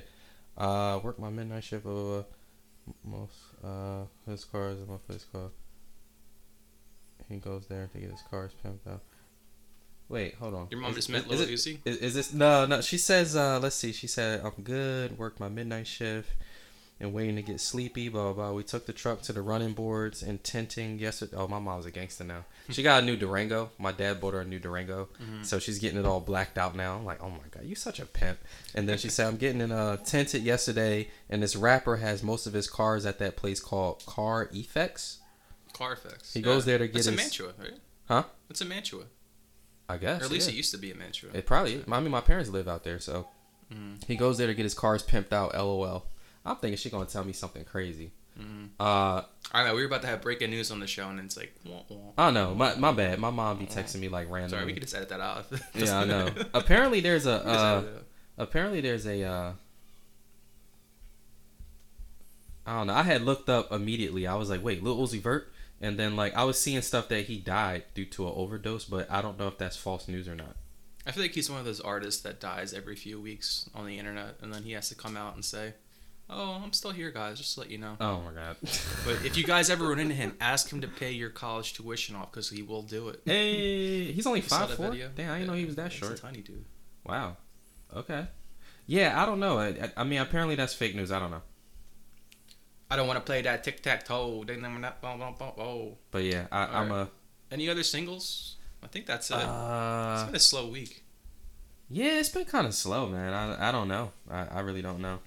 Uh, work my midnight shift. Blah, blah, blah. Most uh, his cars in my place car. He goes there to get his cars pimped out. Wait, hold on. Your mom Is- just met is Lil Uzi. Is, is this no no? She says, uh, let's see. She said, "I'm good. Worked my midnight shift, and waiting to get sleepy." Blah blah. blah. We took the truck to the running boards and tenting yesterday. Oh, my mom's a gangster now. She got a new Durango. My dad bought her a new Durango, Mm-hmm. so she's getting it all blacked out now. I'm like, oh my god, you such a pimp. And then she said, I'm getting it uh, tinted yesterday, and this rapper has most of his cars at that place called Car Effects. Carfax. He goes there to get his. It's in his- Mantua, right? Huh? It's in Mantua, I guess. or at least yeah. it used to be in Mantua. It probably. I mean, my parents live out there, so Mhm. he goes there to get his cars pimped out. LOL. I'm thinking she gonna tell me something crazy. Mhm. Uh, I know we were about to have breaking news on the show, and it's like, wah, wah. I don't know. My my bad. My mom be texting me like randomly. sorry, we could just edit that out. [LAUGHS] yeah, I know. [LAUGHS] Apparently, there's a. Uh, edit it out. apparently, there's a. Uh, I don't know. I had looked up immediately. I was like, wait, Lil Uzi Vert, and then like I was seeing stuff that he died due to an overdose, but I don't know if that's false news or not. I feel like he's one of those artists that dies every few weeks on the internet, and then he has to come out and say, "Oh, I'm still here, guys. Just to let you know." Oh my god. [LAUGHS] But if you guys ever run into him, ask him to pay your college tuition off because he will do it. Hey, he's only You five four. video? Damn, I didn't know he was that He's short. a tiny dude. Wow. Okay. Yeah, I don't know. I- I mean, apparently that's fake news. I don't know. I don't want to play that tic tac toe. They never know. Oh. But yeah, I, I'm a. Any other singles? I think that's it. It's uh, been a slow week. yeah, it's been kind of slow, man. I, I don't know. I, I really don't know.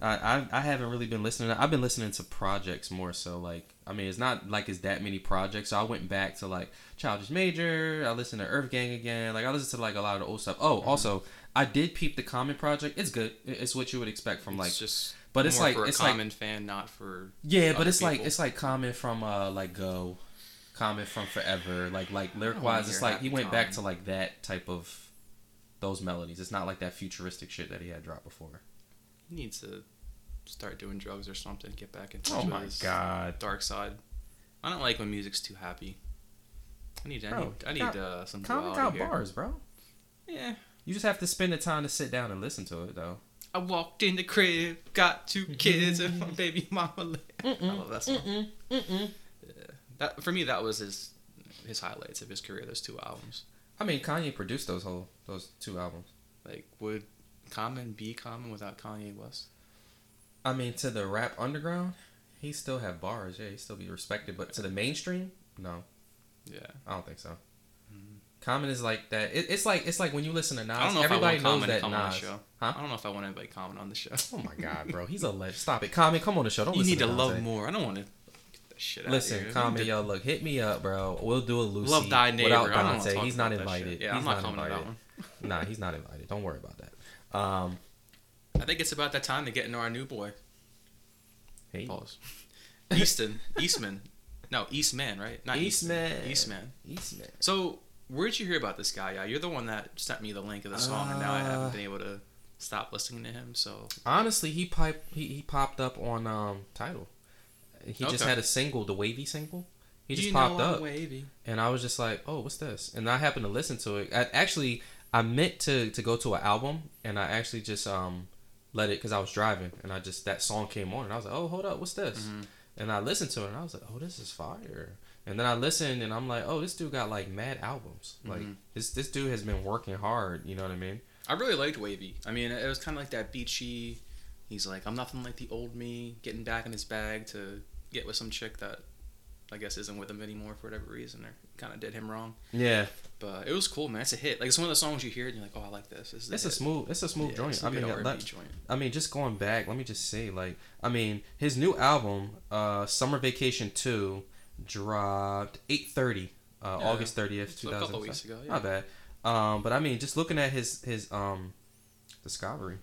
I, I I haven't really been listening. I've been listening to projects more so. Like, I mean, it's not like it's that many projects. So I went back to like Childish Major. I listened to EarthGang again. Like I listened to like a lot of the old stuff. Oh, mm-hmm. also, I did peep the Common Project. It's good. It's what you would expect from like it's just, but it's like- for a it's like- common fan, not for Yeah, but it's like it's like Common from uh like Go, Common from Forever, like like lyric wise, it's like he went back to like that type of those melodies. It's not like that futuristic shit that he had dropped before. He needs to start doing drugs or something. Get back into Oh my god, dark side. I don't like when music's too happy. I need I Bro, need, I need Com- uh, some Common got here. bars, bro. Yeah. You just have to spend the time to sit down and listen to it, though. I walked in the crib, got two kids, and my [LAUGHS] baby mama. left. I love that song. Yeah. That for me, that was his his highlights of his career. Those two albums. I mean, Kanye produced those whole those two albums. Like, would Common be Common without Kanye West? I mean, to the rap underground, he still have bars. Yeah, he still be respected. But to the mainstream, no. Yeah. I don't think so. Common is like that. It, it's like it's like when you listen to Nas. I don't know everybody if I want knows Common to that come on the Nas. show. Huh? I don't know if I want anybody Common on the show. Oh my god, [LAUGHS] bro, he's a legend. Stop it, Common. Come on the show. Don't listen to you need to to love Dante. more. I don't want to get that shit out Listen, of here. Common, Did- yo, look, hit me up, bro. We'll do a Lucy Love thy neighbor. without I don't Dante. He's not about that shit. invited. Yeah, he's I'm not not coming to that invited. one. [LAUGHS] nah, he's not invited. Don't worry about that. Um, I think it's about that time to get into our new boy. hey, Pause. Easton, Eastman, no Eastman, right? Not Eastman. Eastman. Eastman. So where'd you hear about this guy? Yeah, you're the one that sent me the link of the song, and now I Uh, haven't been able to stop listening to him. So Honestly, he pipe he, he popped up on um Tidal. He just had a single, the wavy single. He just you popped up. wavy. and I was just like, "Oh, what's this?" And I happened to listen to it. I, actually, I meant to to go to an album, and I actually just um let it because I was driving, and I just that song came on, and I was like, "Oh, hold up, what's this?" Mhm. And I listened to it, and I was like, "Oh, this is fire." And then I listened, and I'm like, "Oh, this dude got like mad albums. Like Mhm. this this dude has been working hard. You know what I mean?" I really liked Wavy. I mean, it was kind of like that beachy. He's like, I'm nothing like the old me, getting back in his bag to get with some chick that I guess isn't with him anymore for whatever reason, or kind of did him wrong. Yeah, But it was cool, man. It's a hit. Like it's one of the songs you hear and you're like, oh, I like this. this is it's a smooth it's a smooth Yeah, joint. a I mean, let- joint. I mean, just going back, let me just say, like, I mean, his new album, uh, Summer Vacation Two, dropped eight thirty, uh, Yeah. August thirtieth, two a couple weeks ago. Yeah. Not bad. Um, but I mean, just looking at his his um, discovery.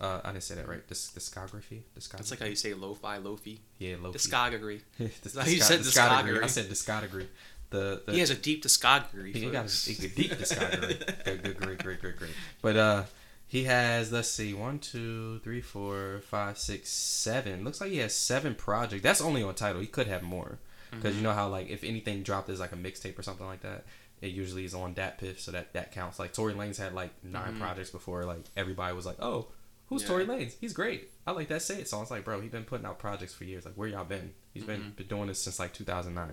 Uh, I didn't say that right. Dis- discography. Discography. That's like how you say lo-fi, lo-fi. yeah, low Discography. [LAUGHS] Dis- how you said discography. I said discography. The, the He has a deep discography. he got a, a deep [LAUGHS] discography. good, good, great, great, great, great. But uh, he has let's see, one, two, three, four, five, six, seven. Looks like he has seven projects. That's only on Tidal. He could have more because Mm-hmm. you know how like if anything dropped as like a mixtape or something like that, it usually is on DatPiff, so that that counts. Like Tory Lanez had like 9 Mhm. projects before. Like everybody was like, oh. Who's Yeah. Tory Lanez? He's great. I like that Say It song. It's like, bro, he's been putting out projects for years. Like, where y'all been? He's been, Mhm. been doing this since like 2009.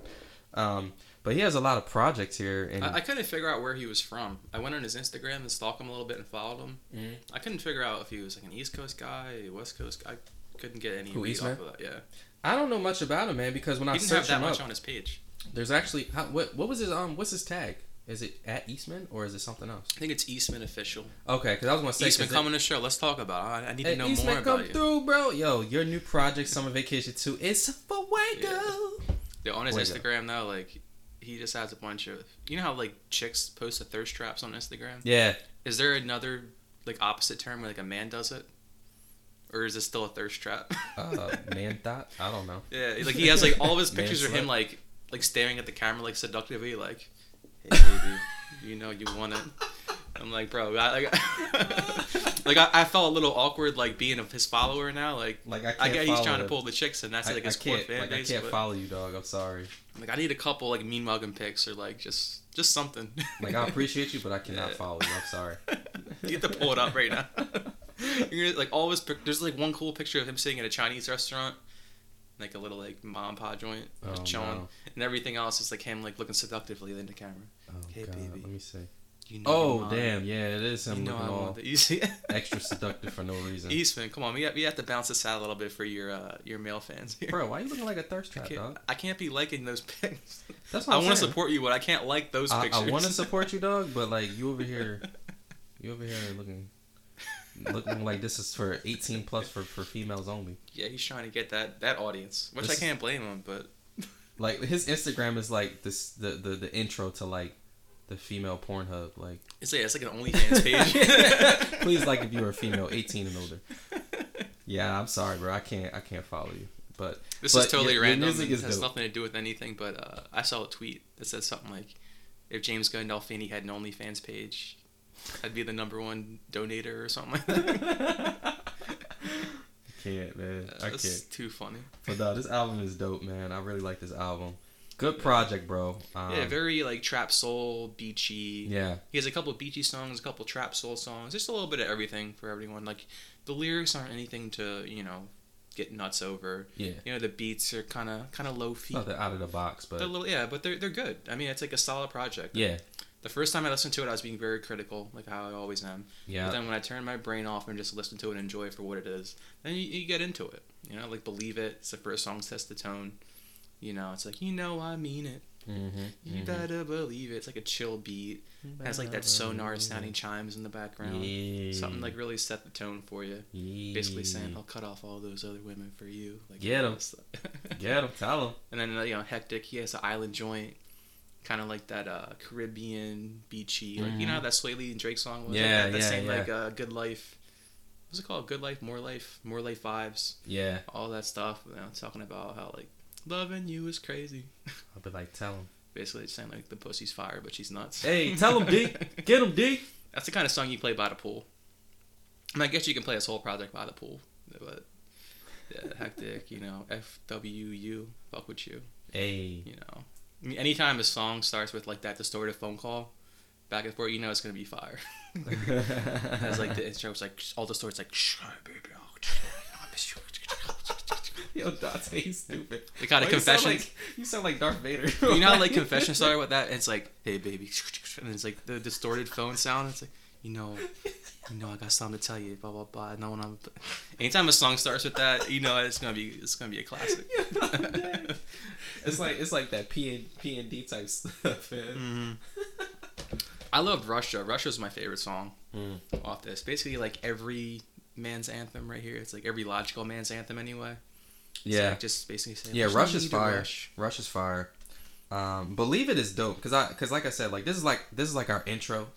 Um, but he has a lot of projects here, and I, I couldn't figure out where he was from. I went on his Instagram and stalked him a little bit and followed him. Mhm. I couldn't figure out if he was like an East Coast guy, a West Coast guy. I couldn't get any Who, read Eastman? off of that. Yeah, I don't know much about him, man. Because when I he didn't have that him much up, on his page. there's actually how, what what was his um what's his tag? Is it at Eastman or is it something else? I think it's Eastman official. Okay, because I was gonna say Eastman come on the show. Let's talk about. it. I, I need Hey, to know Eastman, more come about you. through, bro. Yo, your new project, Summer Vacation 2, is for Waco. Yeah, on his. Instagram though, like he just has a bunch of. You know how like chicks post the thirst traps on Instagram? Yeah. Is there another like opposite term where like a man does it, or is this still a thirst trap? Uh, man thought? I don't know. [LAUGHS] yeah, like he has like all of his pictures of him like like staring at the camera like seductively, like, hey [LAUGHS] baby, you know you want it. I'm like, bro, I, like, [LAUGHS] like I, I felt a little awkward like being of his follower now. Like, Like, I can't I get he's trying to pull the chicks, and that's I, like his core fan like, I can't but, follow you, dog. I'm sorry. like, I need a couple like mean mugging pics or like just just something. Like, I appreciate you, but I cannot Yeah. follow you. I'm sorry. you have to pull it up right now. [LAUGHS] You're gonna, like all his pic- there's like one cool picture of him sitting at a Chinese restaurant, like a little like mom pop joint, just Oh, chilling, no. and everything else is like him like looking seductively in the camera. Oh, Hey, God. baby. Let me see. You know Oh, damn. Yeah, it is You him know looking I all. [LAUGHS] You see, extra seductive for no reason. Eastman, come on, we have, we have to bounce this out a little bit for your uh, your male fans. Here. Bro, why are you looking like a thirst I trap, can't, dog? I can't be liking those pics. That's what I want to support you, but I can't like those I, pictures. I want to support you, dog, but like you over [LAUGHS] here, you over here looking, looking like this is for 18 plus for, for females only. yeah, he's trying to get that that audience, which This- I can't blame him. But [LAUGHS] Like his Instagram is like this the the, the intro to like the female Pornhub. Like it's like, it's like an OnlyFans page. [LAUGHS] please like if you're a female [LAUGHS] 18 and older. Yeah, I'm sorry, bro. I can't I can't follow you. But This But is totally random. music has dope. nothing to do with anything. But uh, I saw a tweet that said something like, "If James Gandolfini had an OnlyFans page, I'd be the number one donator or something like [LAUGHS] that." I can't, man. I That's can't. too funny. But no, this album is dope, man. I really like this album. Good project, bro. Um, yeah, very like trap soul, beachy. yeah. He has a couple of beachy songs, a couple of trap soul songs, just a little bit of everything for everyone. Like the lyrics aren't anything to you know get nuts over. Yeah. You know the beats are kind of kind of low feet. not that out of the box, but They're little, yeah, but they're they're good. I mean, it's like a solid project. yeah, The first time I listened to it, I was being very critical, like how I always am. But yeah, then when I turn my brain off and just listen to it and enjoy it for what it is, then you, you get into it. You know, like believe it. It's the first song sets the tone. You know, it's like you know I mean it. mm-hmm, You better believe it. It's like a chill beat. It has like that sonar sounding chimes in the background. Yeah. Something like really set the tone for you. yeah. Basically saying I'll cut off all those other women for you. Like Get all 'em. that [LAUGHS] stuff. Get him, tell him. And then you know, hectic. He has an island joint, kind of like that uh, Caribbean beachy, like you know that Swae Lee and Drake song was. like Mm-hmm. Yeah, that, that yeah, same yeah. like uh, Good Life. What's it called? Good Life, More Life, More Life vibes, Yeah, all that stuff. You know, talking about how like loving you is crazy. [LAUGHS] I'll be like, tell him. Basically, it's saying like the pussy's fire, but she's nuts. Hey, tell him, D. [LAUGHS] Get him, D. That's the kind of song you play by the pool. I, mean, I guess you can play this whole project by the pool, but yeah, hectic. You know, FWU, fuck with you. Hey, You know, I mean, anytime a song starts with like that distorted phone call back and forth, you know it's gonna be fire. As like the intro, it's like all distorted, it's like "Shh, baby, oh, I miss you." yo, Dante, he's stupid. They got a Why you sound confession. like- You sound like Darth Vader. you know how like confession started with that? And it's like, hey baby, and it's like the distorted phone sound. It's like, you know, you know, I got something to tell you. Blah blah blah. No one. I'm... Anytime a song starts with that, you know it's gonna be it's gonna be a classic. [LAUGHS] it's like it's like that P and P and D type stuff, man. hmm [LAUGHS] I loved Russia. Russia's my favorite song Mm. off this. Basically, like every man's anthem right here. It's like every logical man's anthem anyway. It's Yeah, like just basically saying. yeah. Russia's no Rush is fire. rush." Rush is fire. Um, believe it is dope because I because like I said, like this is like this is like our intro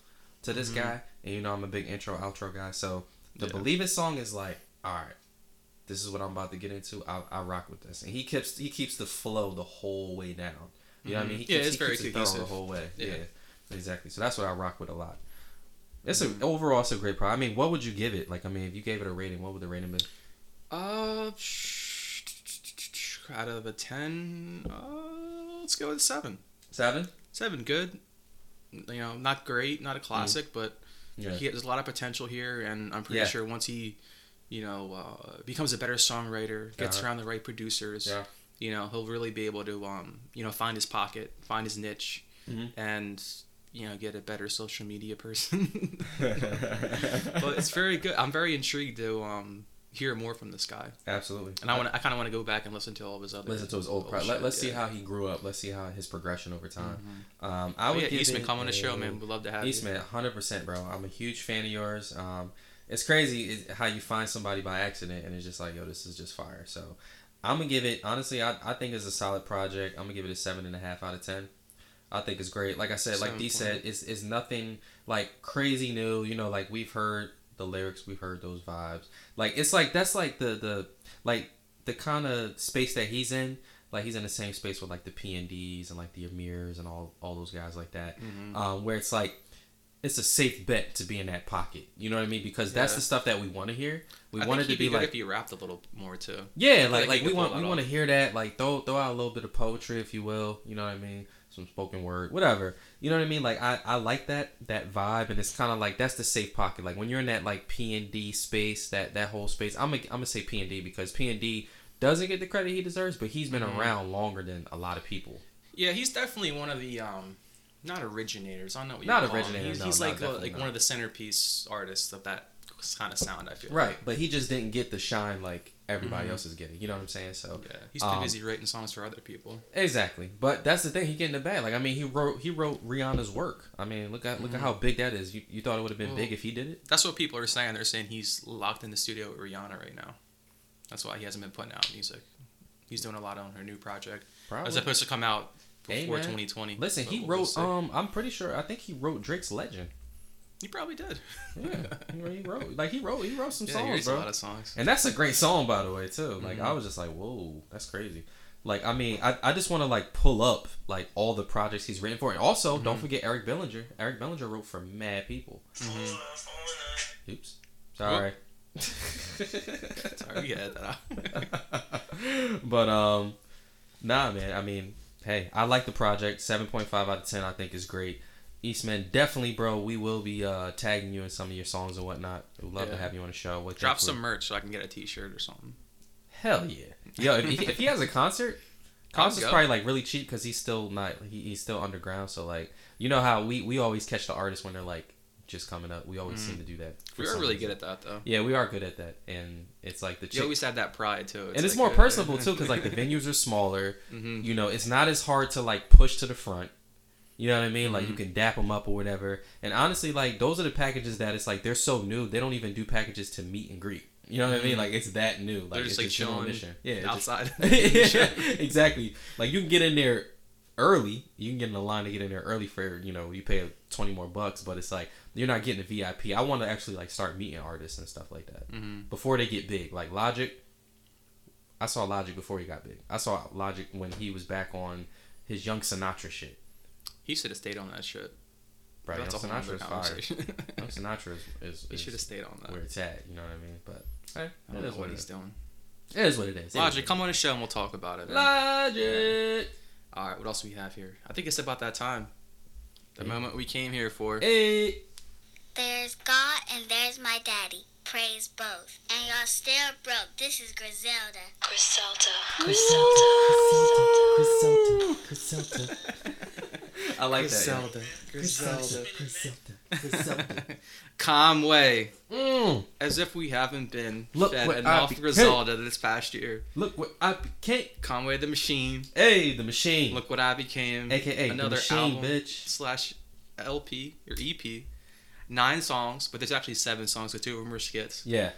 to this Mhm. guy, and you know I'm a big intro outro guy. So the Yeah. believe it song is like, all right, this is what I'm about to get into. I, I rock with this, and he keeps he keeps the flow the whole way down. You know what I Mhm. mean? He Yeah, keeps, it's he very keeps thorough the whole way. Yeah. Yeah. exactly. So that's what I rock with a lot. It's a Mhm. overall it's a great product. I mean, what would you give it? Like, I mean, if you gave it a rating, what would the rating be? Uh, out of a ten, uh, let's go with seven. Seven. Seven, good. You know, not great, not a classic, but Yeah. he, there's a lot of potential here, and I'm pretty Yeah. sure once he, you know, uh, becomes a better songwriter, gets Uh-huh. around the right producers, Yeah. you know, he'll really be able to, um, you know, find his pocket, find his niche, Mhm. and you know, get a better social media person. [LAUGHS] but it's very good. I'm very intrigued to um hear more from this guy, Absolutely. and I want, I kind of want to go back and listen to all of his other. listen to his old. Pro- let, let's see how he grew up. Let's see how his progression over time. Mhm. Um, I Oh, would yeah, give Eastman, come on the show, man. We'd love to have you. Eastman, hundred percent, bro. I'm a huge fan of yours. Um, it's crazy how you find somebody by accident and it's just like, yo, this is just fire. So, I'm gonna give it. Honestly, I, I think it's a solid project. I'm gonna give it a seven and a half out of ten. I think it's great. Like I said, like D said, it's it's nothing like crazy new. You know, like we've heard the lyrics, we've heard those vibes. Like it's like that's like the the like the kind of space that he's in. Like he's in the same space with like the P and D's and like the Amirs and all all those guys like that Mhm. um, where it's like it's a safe bet to be in that pocket. You know what I mean? Because that's the stuff that we want to hear. We I want to be like, if he rapped a little more too. yeah, like like like we want we want to hear that. Like throw throw out a little bit of poetry, if you will. You know what I mean? Some spoken word, whatever. You know what I mean? Like I, I like that that vibe, and it's kind of like that's the safe pocket. Like when you're in that like P and D space, that that whole space. I'm gonna I'm gonna say P and D because P and D doesn't get the credit he deserves, but he's been Mhm. around longer than a lot of people. Yeah, he's definitely one of the um, not originators. I don't know what you Not call him. originator, He's, no, he's no, like definitely like not. one of the centerpiece artists of that kind of sound. I feel Right, but he just didn't get the shine like everybody Mhm. else is getting. You know what I'm saying? So Yeah, he's too Um, busy writing songs for other people. Exactly, but that's the thing. He getting the bag. Like I mean, he wrote he wrote Rihanna's work. I mean, look at look at Mhm. how big that is. You, you thought it would have been Well- big if he did it? That's what people are saying. They're saying he's locked in the studio with Rihanna right now. That's why he hasn't been putting out music. He's doing a lot on her new project. Probably. It's supposed to come out before man. 2020. Listen, he wrote. Um, I'm pretty sure. I think he wrote Drake's Legend. He probably did. Yeah, he, he wrote like he wrote he wrote some yeah, he songs, writes bro. a lot of songs. And that's a great song, by the way, too. Like Mhm. I was just like, whoa, that's crazy. Like I mean, I, I just want to like pull up like all the projects he's written for, and also don't Mhm. forget Eric Bellinger. Eric Bellinger wrote for mad people. Mhm. Oops, sorry. Sorry, yeah, that [LAUGHS] but um, nah, man. I mean, hey, I like the project. Seven point five out of ten, I think is great. Eastman, definitely, bro. We will be uh tagging you in some of your songs and whatnot. We'd love to have you on the show. What Drop for- some merch so I can get a T-shirt or something. Hell yeah, yo! If he, if he has a concert, [LAUGHS] concert's probably like really cheap because he's still not he, he's still underground. So like, you know how we we always catch the artists when they're like just coming up. We always Mhm. seem to do that. We are really reason. good at that though. Yeah, we are good at that, and it's like the You chick- always have that pride too. and it's like, more uh, personable [LAUGHS] too because like the venues are smaller. Mhm. You know, it's not as hard to like push to the front. You know what I mean? Like you Mhm. can dap them up or whatever. And honestly, like those are the packages that it's like they're so new. They don't even do packages to meet and greet. You know what I mean? Mhm. Like it's that new. Like They're just it's like chilling mission. Yeah, it's just- outside. [LAUGHS] yeah, [LAUGHS] exactly. Like you can get in there early. You can get in the line to get in there early for you know you pay twenty more bucks, but it's like you're not getting a VIP. I want to actually like start meeting artists and stuff like that hmm before they get big. Like Logic, I saw Logic before he got big. I saw Logic when he was back on his Young Sinatra shit. He should have stayed on that shit. Bro, Young That's a whole Sinatra other is fire. conversation. Young [LAUGHS] Sinatra is, is, he should have stayed on that. where it's at. You know what I mean? But hey, I don't is know what what it he's is. doing. It is what it is. It is Logic, what come on the show and we'll talk about it. it is. man. Logic. All right, what else do we have here? I think it's about that time. The Yeah. moment we came here for. Hey. There's God and there's my daddy. Praise both. And y'all still broke. This is Griselda. Griselda. Griselda. Griselda. Griselda. [LAUGHS] Griselda. I like that. Griselda. Griselda. Griselda. [LAUGHS] Conway. Mm, As if we haven't been Look fed enough became. Griselda this past year. look what I became. Conway the Machine. Hey, the machine. Look what I became. AKA the another machine, album bitch. slash LP or EP. Nine songs, but there's actually seven songs. Because two of them are skits. Yeah.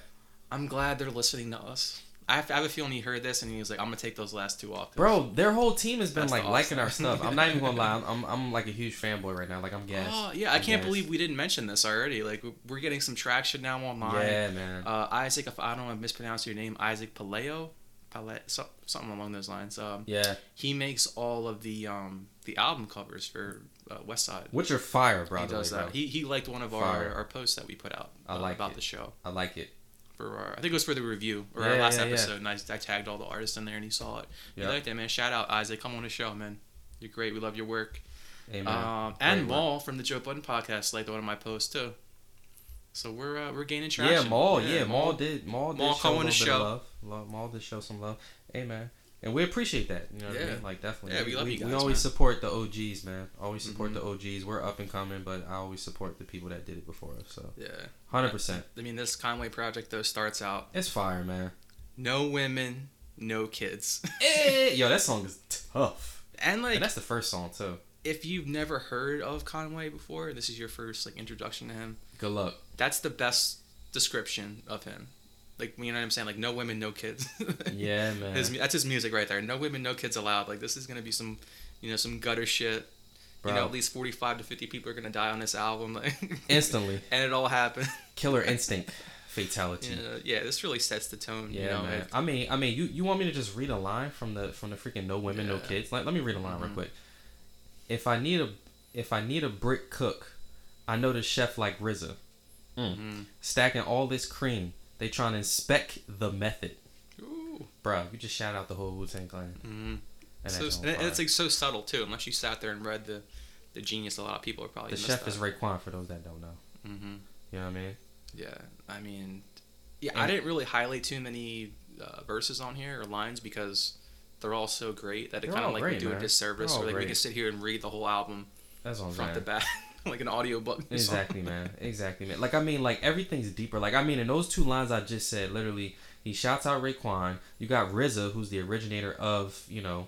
I'm glad they're listening to us. I have, I have a feeling he heard this and he was like, "I'm gonna take those last two off." Bro, their whole team has been That's like liking our stuff. I'm not even gonna lie. I'm, I'm, [LAUGHS] I'm like a huge fanboy right now. Like I'm gassed. Oh yeah, I I'm can't gassed. believe we didn't mention this already. Like we- we're getting some traction now online. Yeah, man. Uh, Isaac, if I don't want to mispronounce your name, Isaac Paleo, Pale, so, something along those lines. Um, yeah. he makes all of the um the album covers for uh, West Side. Which are fire, bro. he does way, that. bro. He he liked one of our, Fire. our posts that we put out I uh, like about it. the show I like it. For our I think it was for the review or Yeah, our last yeah, yeah. episode. And I, I tagged all the artists in there and he saw it. Yeah. He liked it, man. Shout out Isaac, come on the show, man. You're great. We love your work. Amen. Um, and. Mal from the Joe Budden podcast liked one of my posts too. So we're uh, we're gaining traction. Yeah, Mal. Yeah, Mal did. Mal did Mal, show come a on little the show. love. love. Mal did show some love. Hey, man. And we appreciate that. You know what I Yeah. mean? Like definitely. Yeah, we love you guys, we always man. support the OGs, man. Always support Mhm. the OGs. We're up and coming, but I always support the people that did it before us. So Yeah. hundred percent. I mean, this Conway project though starts out It's fire, man. no women, no kids, Eh, [LAUGHS] Yo, that song is tough. and like And that's the first song too. if you've never heard of Conway before, this is your first like introduction to him. Good luck. That's the best description of him. Like you know what I'm saying? Like no women, no kids. [LAUGHS] Yeah, man. His, that's his music right there. No women, no kids allowed. Like this is gonna be some, you know, some gutter shit. Bro. You know, at least 45 to 50 people are gonna die on this album. Like, [LAUGHS] Instantly. and it all happened. Killer [LAUGHS] instinct. Fatality. Yeah, yeah, this really sets the tone. Yeah, you know, man. I mean, I mean, you, you want me to just read a line from the from the freaking no women, no kids? Let, let me read a line real Mhm. quick. If I need a if I need a brick cook, I know the chef like RZA. Mm. Mhm. Stacking all this cream, they trying to inspect the method. Ooh. Bro, you just shout out the whole Wu Tang Clan. Mhm. And So, and, and it's like so subtle too. Unless you sat there and read the, the genius, a lot of people are probably the chef is Raekwon for those that don't know. Mm-hmm. You know what I mean? Yeah, I mean, yeah, I didn't really highlight too many uh, verses on here or lines because they're all so great that it kind of like great, would do man. a disservice. Or like we great. can sit here and read the whole album That's front to back, [LAUGHS] [LAUGHS] like an audio book. Exactly, man. Exactly, man. Like I mean, like everything's deeper. Like I mean, in those two lines I just said, literally, he shouts out Raekwon. You got RZA, who's the originator of you know,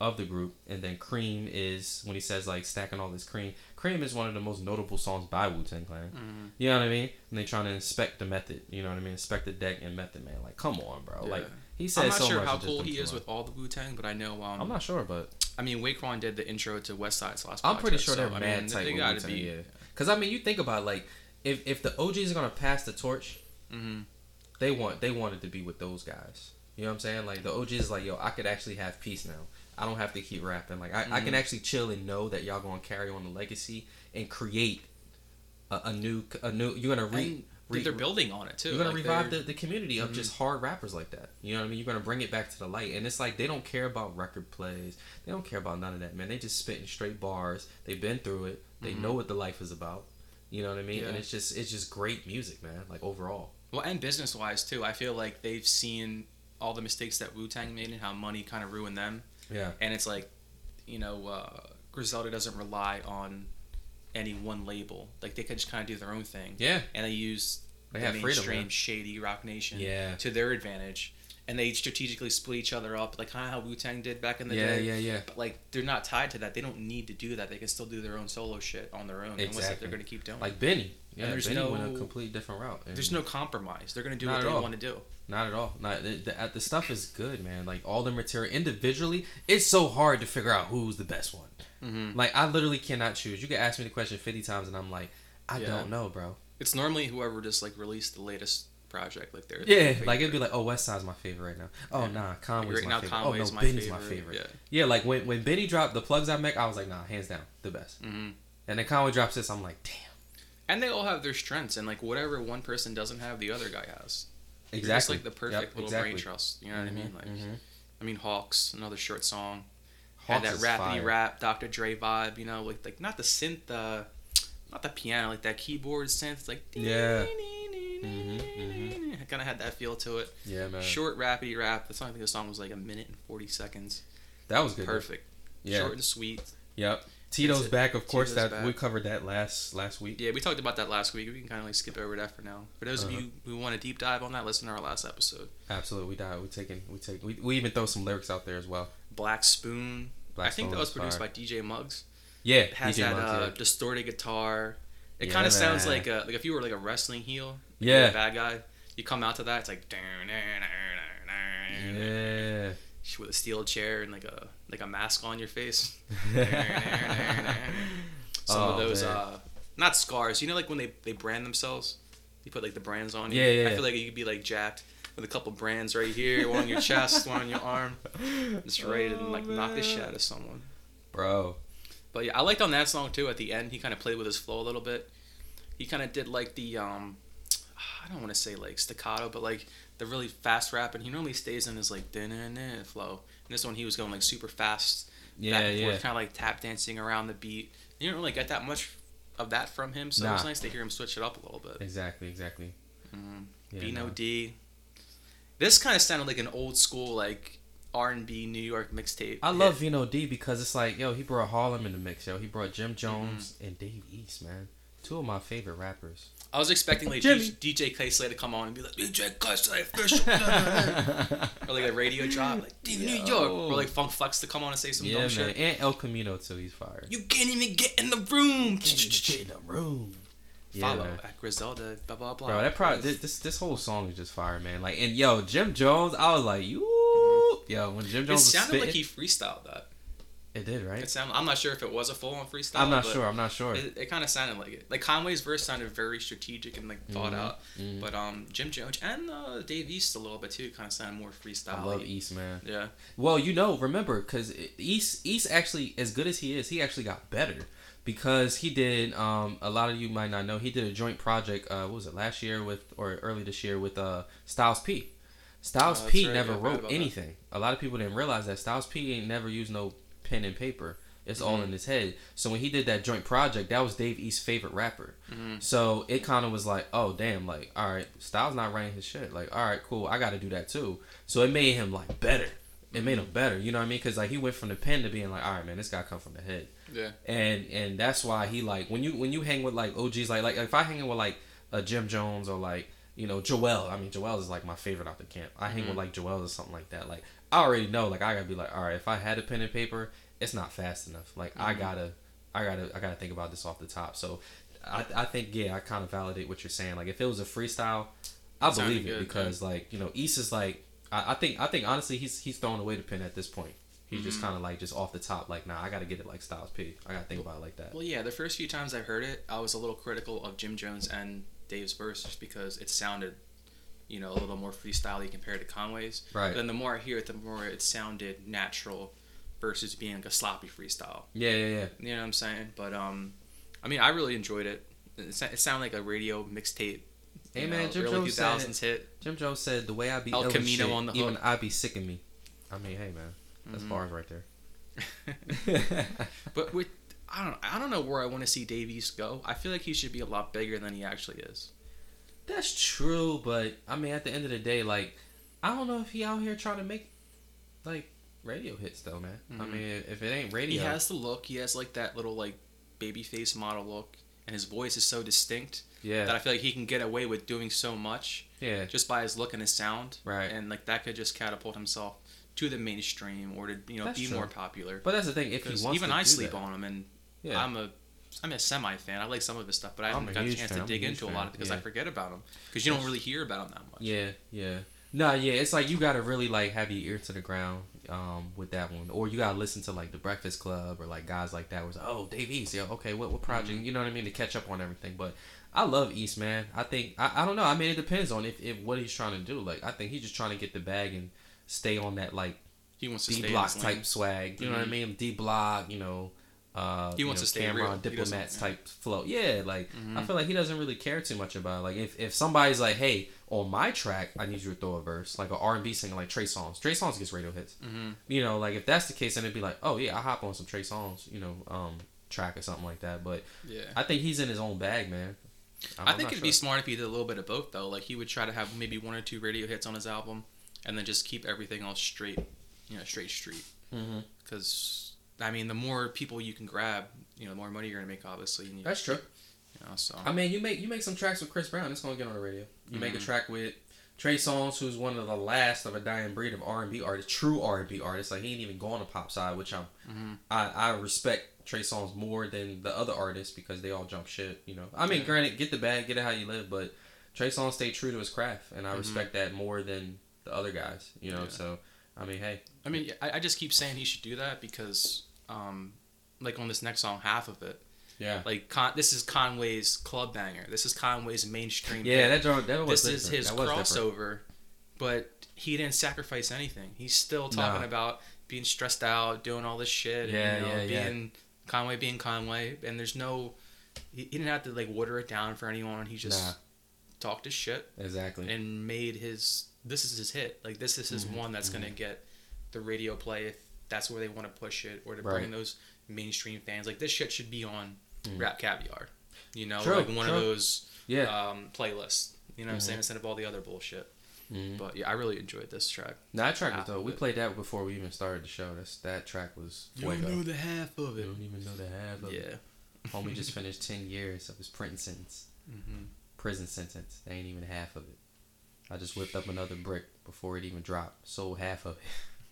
of the group, and then Cream is when he says like stacking all this cream. Cream is one of the most notable songs by Wu Tang Clan. Mhm. You know what I mean? And they trying to inspect the method. You know what I mean? Inspect the deck and method, man. Like, come on, bro. Yeah. Like he says I'm not so sure how cool he is with all the Wu Tang, but I know um, I'm not sure, but I mean, Raekwon did the intro to West Side's last. I'm pretty sure they're so, I mean, tight They gotta Wu-Tang, be. yeah. Because I mean, you think about like if if the OGs are gonna pass the torch, hmm they want they wanted to be with those guys. You know what I'm saying? Like the OGs is like, yo, I could actually have peace now. I don't have to keep rapping. Like I, I can Mhm. actually chill and know that y'all gonna carry on the legacy and create a, a new a new. You're gonna re, And re they're building on it too. you're gonna like, revive the, the community of Mhm. just hard rappers like that. You know what I mean? You're gonna bring it back to the light, and it's like they don't care about record plays. They don't care about none of that, man. They just spitting straight bars. They've been through it. They Mhm. know what the life is about. You know what I mean? And it's just it's just great music, man. Like overall. Well, and business wise too, I feel like they've seen all the mistakes that Wu Tang made and how money kind of ruined them. Yeah. And it's like, you know, uh, Griselda doesn't rely on any one label. Like they could just kind of do their own thing. Yeah. And they use They the have freedom, mainstream man. shady Roc Nation Yeah. to their advantage. And they strategically split each other up, like kind of how Wu Tang did back in the Yeah, day. yeah, yeah. But like they're not tied to that. They don't need to do that. They can still do their own solo shit on their own. And what's that Exactly. they're going to keep doing? Like Benny. Yeah, And there's Benny went a no- complete different route. and- There's no compromise. They're going to do what at they want to do. Not at all. Not the, the, the stuff is good, man. Like all the material individually, it's so hard to figure out who's the best one. Mm-hmm. Like I literally cannot choose. You can ask me the question fifty times, and I'm like, I Yeah. don't know, bro. It's normally whoever just like released the latest project, like their Yeah, their like it'd be like, oh, West Side's my favorite right now. Oh Yeah. nah, Conway's right my now favorite. Conway's oh no, my Benny's favorite. my favorite. Yeah. Yeah, like when when Benny dropped the plugs I make, I was like, nah, hands down, the best. hmm And then Conway drops this, I'm like, damn. And they all have their strengths, and like whatever one person doesn't have, the other guy has. They're Exactly. Just like the perfect Yep, little exactly. brain trust. You know what I mean? Like, mhm. I mean, Hawks, another short song. Had that rappity rap, Dr. Dre vibe. You know, like like not the synth, uh, not the piano, like that keyboard synth. Like Yeah. Mhm, I kind of had that feel to it. Yeah, man. Short rappity rap. The song, I think the song was like a minute and forty seconds. That was good. Perfect. Yeah. Short and sweet. Yep. Tito's back, of course. Tito's that back. we covered that last last week. Yeah, we talked about that last week. We can kind of like skip over that for now. For those Uh-huh. of you who want a deep dive on that, listen to our last episode. Absolutely, we died. We taking we take we, we even throw some lyrics out there as well. Black Spoon. Black I think Spoon that was produced fire. by DJ Muggs. Yeah, It has DJ that Muggs, uh, yeah. distorted guitar. It Yeah, kind of sounds like a, like if you were like a wrestling heel, Yeah. bad guy. You come out to that, it's like yeah. With a steel chair and like a like a mask on your face. [LAUGHS] Some Oh, of those man. uh, not scars. You know, like when they they brand themselves, you put like the brands on you. Yeah, yeah, I feel like you could be like jacked with a couple brands right here, one on your chest, one on your arm, just ready to Oh, like knock the shit out of someone. bro. But yeah, I liked on that song too. At the end, he kind of played with his flow a little bit. He kind of did like the um, I don't want to say like staccato, but like the really fast rap, and he normally stays in his like da-na-na flow. And this one, he was going like super fast, Yeah, back and yeah. forth, kind of like tap dancing around the beat. You don't really get that much of that from him, so it was nice to hear him switch it up a little bit. Exactly, exactly. Mm. Yeah, B no. D. This kind of sounded like an old school like R and B New York mixtape. I hit. love Vino D because it's like, yo, he brought Harlem in the mix, yo. He brought Jim Mm-hmm. Jones and Dave East, man. Two of my favorite rappers. I was expecting like Jimmy. DJ Kay Slay to come on and be like DJ Kay Slay official, [LAUGHS] or like a radio drop like "D- New Yo. York, or oh. like Funk Flex to come on and say some yeah, dumb man. shit. And El Camino too. He's fired. You can't even get in the room. get in the room. [LAUGHS] Yeah, Follow man. at Griselda. Blah blah blah. Bro, that probably this, this this whole song is just fire, man. Like, and yo, Jim Jones, I was like, you, mm-hmm. yo, when Jim It Jones was sounded spitting, like he freestyled that. It did, right? It sounded. I'm not sure if it was a full on freestyle. I'm not sure. I'm not sure. It, it kind of sounded like it. Like Conway's verse sounded very strategic and like thought Mhm, out. mhm. But um, Jim Jones and uh, Dave East a little bit too kind of sounded more freestyle. I love East, man. Yeah. Well, you know, remember, because East East actually, as good as he is, he actually got better because he did. Um, a lot of you might not know he did a joint project. Uh, what was it last year with or early this year with uh Styles P. Styles Oh, P right, never yeah, wrote about that. anything. A lot of people didn't realize that Styles P ain't never used no pen and paper. It's all Mhm. in his head. So when he did that joint project, that was Dave East's favorite rapper. Mhm. So it kind of was like, oh damn, like all right, Styles not writing his shit. Like all right, cool, I got to do that too. So it made him like better. It made him better. You know what I mean? Because like he went from the pen to being like, all right, man, this guy come from the head. Yeah. And and that's why he like when you when you hang with like OGs like like if I hang with like a Jim Jones or like you know Juelz. I mean Juelz is like my favorite out the camp. I hang Mhm. with like Juelz or something like that. Like I already know like I gotta be like, all right, if I had a pen and paper, it's not fast enough. Like I Mhm. gotta I gotta I gotta think about this off the top. So I, I think yeah, I kind of validate what you're saying. Like if it was a freestyle, I sounded believe it good, because like you know East is like I, I think I think honestly he's he's throwing away the pen at this point. He's just Mhm. kind of like just off the top. Like nah, I gotta get it like Styles P. I gotta think about it like that. Well, yeah. The first few times I heard it, I was a little critical of Jim Jones and Dave's verse just because it sounded, you know, a little more freestyle compared to Conway's. Right. Then the more I hear it, the more it sounded natural versus being like a sloppy freestyle. Yeah, yeah, yeah. You know what I'm saying? But um, I mean, I really enjoyed it. It, sa- it sounded like a radio mixtape. Hey, you man, know, Jim early Jones said- 2000s hit. Jim Jones said the way I be El Camino shit, on the even. I be sick of me. I mean, hey man, that's Mhm. bars right there. [LAUGHS] but with I don't I don't know where I want to see Dave East go. I feel like he should be a lot bigger than he actually is. That's true, but I mean, at the end of the day, like, I don't know if he out here trying to make like radio hits though, man. I Mhm. mean, if it ain't radio, He has the look. He has like that little like baby face model look, and his voice is so distinct Yeah. that I feel like he can get away with doing so much yeah, just by his look and his sound. Right. And like that could just catapult himself to the mainstream or to you know That's be true. more popular. But that's the thing. If he wants even I sleep that, on him, and yeah, I'm a I'm a semi fan. I like some of his stuff, but I I'm haven't got a chance fan. to dig into a lot of it because I forget about him. Because you don't really hear about him that much. Yeah, yeah. No, yeah, it's like you gotta really like have your ear to the ground um, with that one, or you gotta listen to like the Breakfast Club or like guys like that. Was like, oh, Dave East, yeah, okay, what what project? Mhm. You know what I mean to catch up on everything. But I love East, man. I think I, I don't know. I mean, it depends on if, if what he's trying to do. Like, I think he's just trying to get the bag and stay on that like He wants D block type swag. You know what I Mhm. mean? D Block, you know. Uh, He wants know, to stay Cam'ron real. Diplomats type flow. Yeah, like I Mhm. feel like he doesn't really care too much about it. like if, if somebody's like, hey, on my track, I need you to throw a verse like an R and B singer like Trey Songz. Trey Songz gets radio hits. hmm You know, like if that's the case, then it'd be like, oh yeah, I hop on some Trey Songz, you know, um, track or something like that. But Yeah. I think he's in his own bag, man. I'm- I think it'd be smart if he did a little bit of both though. Like he would try to have maybe one or two radio hits on his album, and then just keep everything else straight, you know, straight street. Mhm. Because I mean, the more people you can grab, you know, the more money you're gonna make, obviously. You, That's true. You know, so I mean, you make you make some tracks with Chris Brown, it's gonna get on the radio. You make a Mhm. track with Trey Songz, who's one of the last of a dying breed of R and B artists, true R and B artists. Like he ain't even going to pop side, which I'm Mhm. I, I respect Trey Songz more than the other artists because they all jump shit. You know, I mean, Yeah. granted, get the bag, get it how you live, but Trey Songz stayed true to his craft, and I Mhm. respect that more than the other guys. You know, Yeah. so I mean, hey, I mean, I, I just keep saying he should do that because, um, like on this next song, half of it, yeah, like Con- this is Conway's club banger. This is Conway's mainstream. yeah, hit. that was this is his different. crossover, but he didn't sacrifice anything. He's still talking Nah. about being stressed out, doing all this shit, Yeah, and, you know, yeah, yeah. being Conway being Conway, and there's no, he, he didn't have to like water it down for anyone. He just Nah. talked his shit Exactly. and made his. This is his hit. Like this is his Mhm, one that's gonna get the radio play if that's where they want to push it or to Right. bring those mainstream fans. Like this shit should be on Mhm. RapCaviar. You know, True, like one true. of those yeah, um, playlist. You know what I'm saying? Mhm. Instead of all the other bullshit. Mhm. But yeah, I really enjoyed this track. Nah, that track was Half dope. We it. played that before we even started the show. That's that track was You don't fuego. know the half of it. You don't even know the half of it. Yeah. Homie just [LAUGHS] finished ten years of his prison sentence. hmm Prison sentence. They ain't even half of it. I just whipped up another brick before it even dropped. Sold half of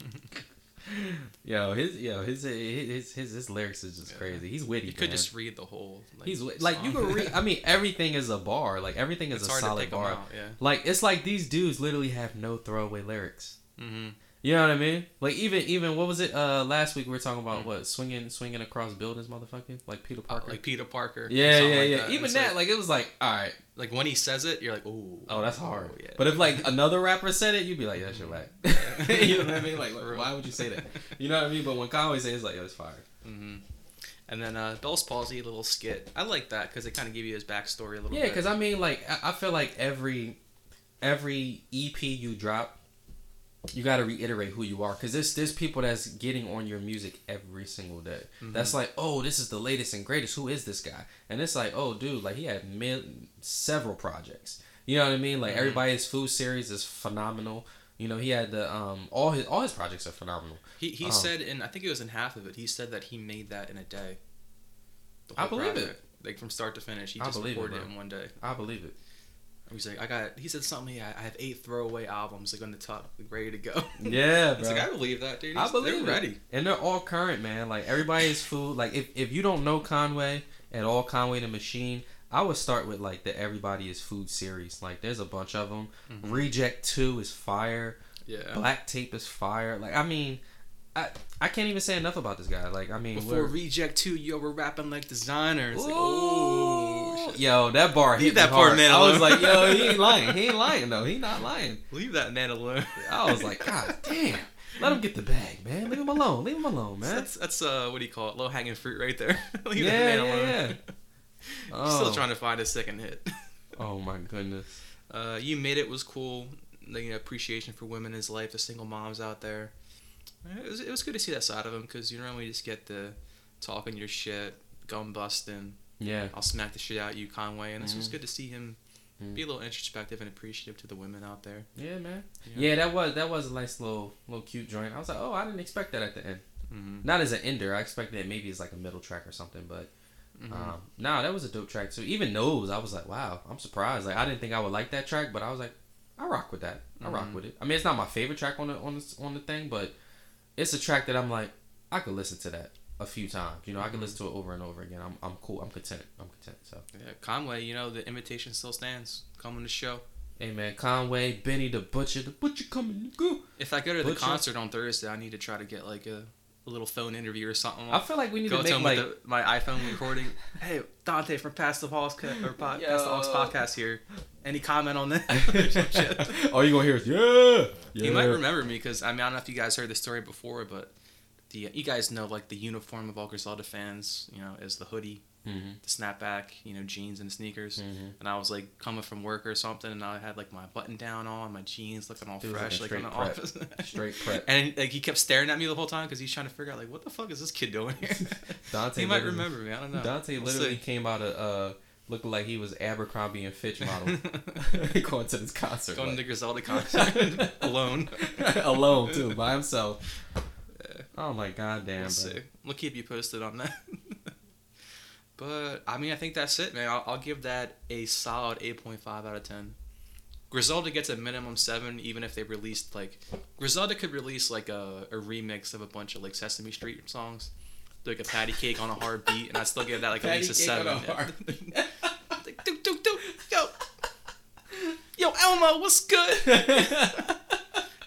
it. [LAUGHS] yo, his yo his his his his lyrics is just Yeah. crazy. He's witty. You could man. just read the whole. Like, He's wi- like you song. can read. I mean, everything is a bar. Like everything is it's a solid bar. out. Yeah. Like it's like these dudes literally have no throwaway lyrics. Mm-hmm. You know what I mean? Like even even what was it? Uh, last week we were talking about Mm. what swinging swinging across buildings, motherfucking like Peter Parker. like Peter Parker. yeah, yeah, like yeah. that. Even It's that, like, like, it was like, all right, like when he says it, you're like, oh, oh, that's hard. yeah. But if like another rapper said it, you'd be like, that's your whack. [LAUGHS] you know what I mean? Like, [LAUGHS] real. why would you say that? You know what I mean? But when Conway says, it's like, yo, it's fire. hmm And then uh, Bell's palsy, little skit. I like that because it kind of give you his backstory a little Yeah, because I mean, like, I, I feel like every every EP you drop, you got to reiterate who you are. Because there's there's people that's getting on your music every single day. Mhm. That's like, oh, this is the latest and greatest. Who is this guy? And it's like, oh, dude, like he had mil- several projects. You know what I mean? Like Mhm. everybody's food series is phenomenal. You know, he had the um all his all his projects are phenomenal. he he um, said in I think it was in half of it. He said that he made that in a day. I believe it. Like from start to finish, he I just believe it, recorded it, in one day. I believe it. He's like, I got. He said something. Yeah, I have eight throwaway albums like on the top, like, ready to go. Yeah, [LAUGHS] bro. like I believe that, dude. I believe they're it. ready. And they're all current, man. Like everybody's food. Like if, if you don't know Conway at all, Conway the Machine, I would start with like the Everybody is Food series. Like there's a bunch of them. Mhm. Reject Two is fire. Yeah. Black Tape is fire. Like I mean, I I can't even say enough about this guy. Like I mean, Before Reject Two, yo, we're rapping like designers. Like, Ooh. oh, shit. yo, that bar Leave hit that poor hard. man I was like, yo, he ain't lying. He ain't lying though. He not lying. leave that man alone. I was like, God damn. Let him get the bag, man. Leave him alone. Leave him alone, man. That's that's uh what do you call it? Low hanging fruit right there. [LAUGHS] leave Yeah, that man alone. yeah. [LAUGHS] Still Oh. trying to find a second hit. [LAUGHS] Oh my goodness. Uh, you made it was cool. The you know, appreciation for women in his life, the single moms out there. It was, it was good to see that side of him because you normally just get the talking your shit, gum busting. Yeah. I'll smack the shit out of you, Conway. And this was Mhm. good to see him Mhm. be a little introspective and appreciative to the women out there. Yeah, man. Yeah. Yeah. that was that was a nice little little cute joint. I was like, oh, I didn't expect that at the end. hmm Not as an ender. I expected it maybe as like a middle track or something, but hmm um, nah, that was a dope track too. Even those, I was like, wow, I'm surprised. Like I didn't think I would like that track, but I was like, I rock with that. I rock Mhm. with it. I mean, it's not my favorite track on the on the on the thing, but it's a track that I'm like, I could listen to that a few times. You know, I could Mhm. listen to it over and over again. I'm I'm cool. I'm content. I'm content. So. Yeah, Conway, you know the invitation still stands. Come on the show. Hey man, Conway, Benny the Butcher, the Butcher coming to go. If I go to the concert on Thursday, I need to try to get like a, a little phone interview or something. I feel like we need go to to make him like with the, my iPhone recording. [LAUGHS] hey, Dante from Pass the Aux co- or po- Pass the Aux podcast here. Any comment on that? Or some shit. All you gonna hear is yeah. yeah. He might remember me because I mean I don't know if you guys heard the story before, but the you guys know like the uniform of all Griselda fans, you know, is the hoodie, Mhm. the snapback, you know, jeans and sneakers. Mhm. And I was like coming from work or something, and I had like my button down on, my jeans looking all Dude fresh, like looking in the straight office. [LAUGHS] Straight prep. And like he kept staring at me the whole time because he's trying to figure out like what the fuck is this kid doing here. [LAUGHS] Dante [LAUGHS] he might remember me. I don't know. Dante We'll literally see. came out of uh looking like he was Abercrombie and Fitch model going to this concert. Going to like- the Griselda concert alone. alone too, by himself. [LAUGHS] Oh my god damn, We'll see. We'll keep you posted on that. [LAUGHS] but I mean, I think that's it, man. I'll, I'll give that a solid eight point five out of ten. Griselda gets a minimum seven, even if they released like Griselda could release like a, a remix of a bunch of like Sesame Street songs, like a patty cake on a hard beat, and I still give that like at least a cake on seven. a hard [LAUGHS] like, do, do, do, yo, yo, Elmo, what's good?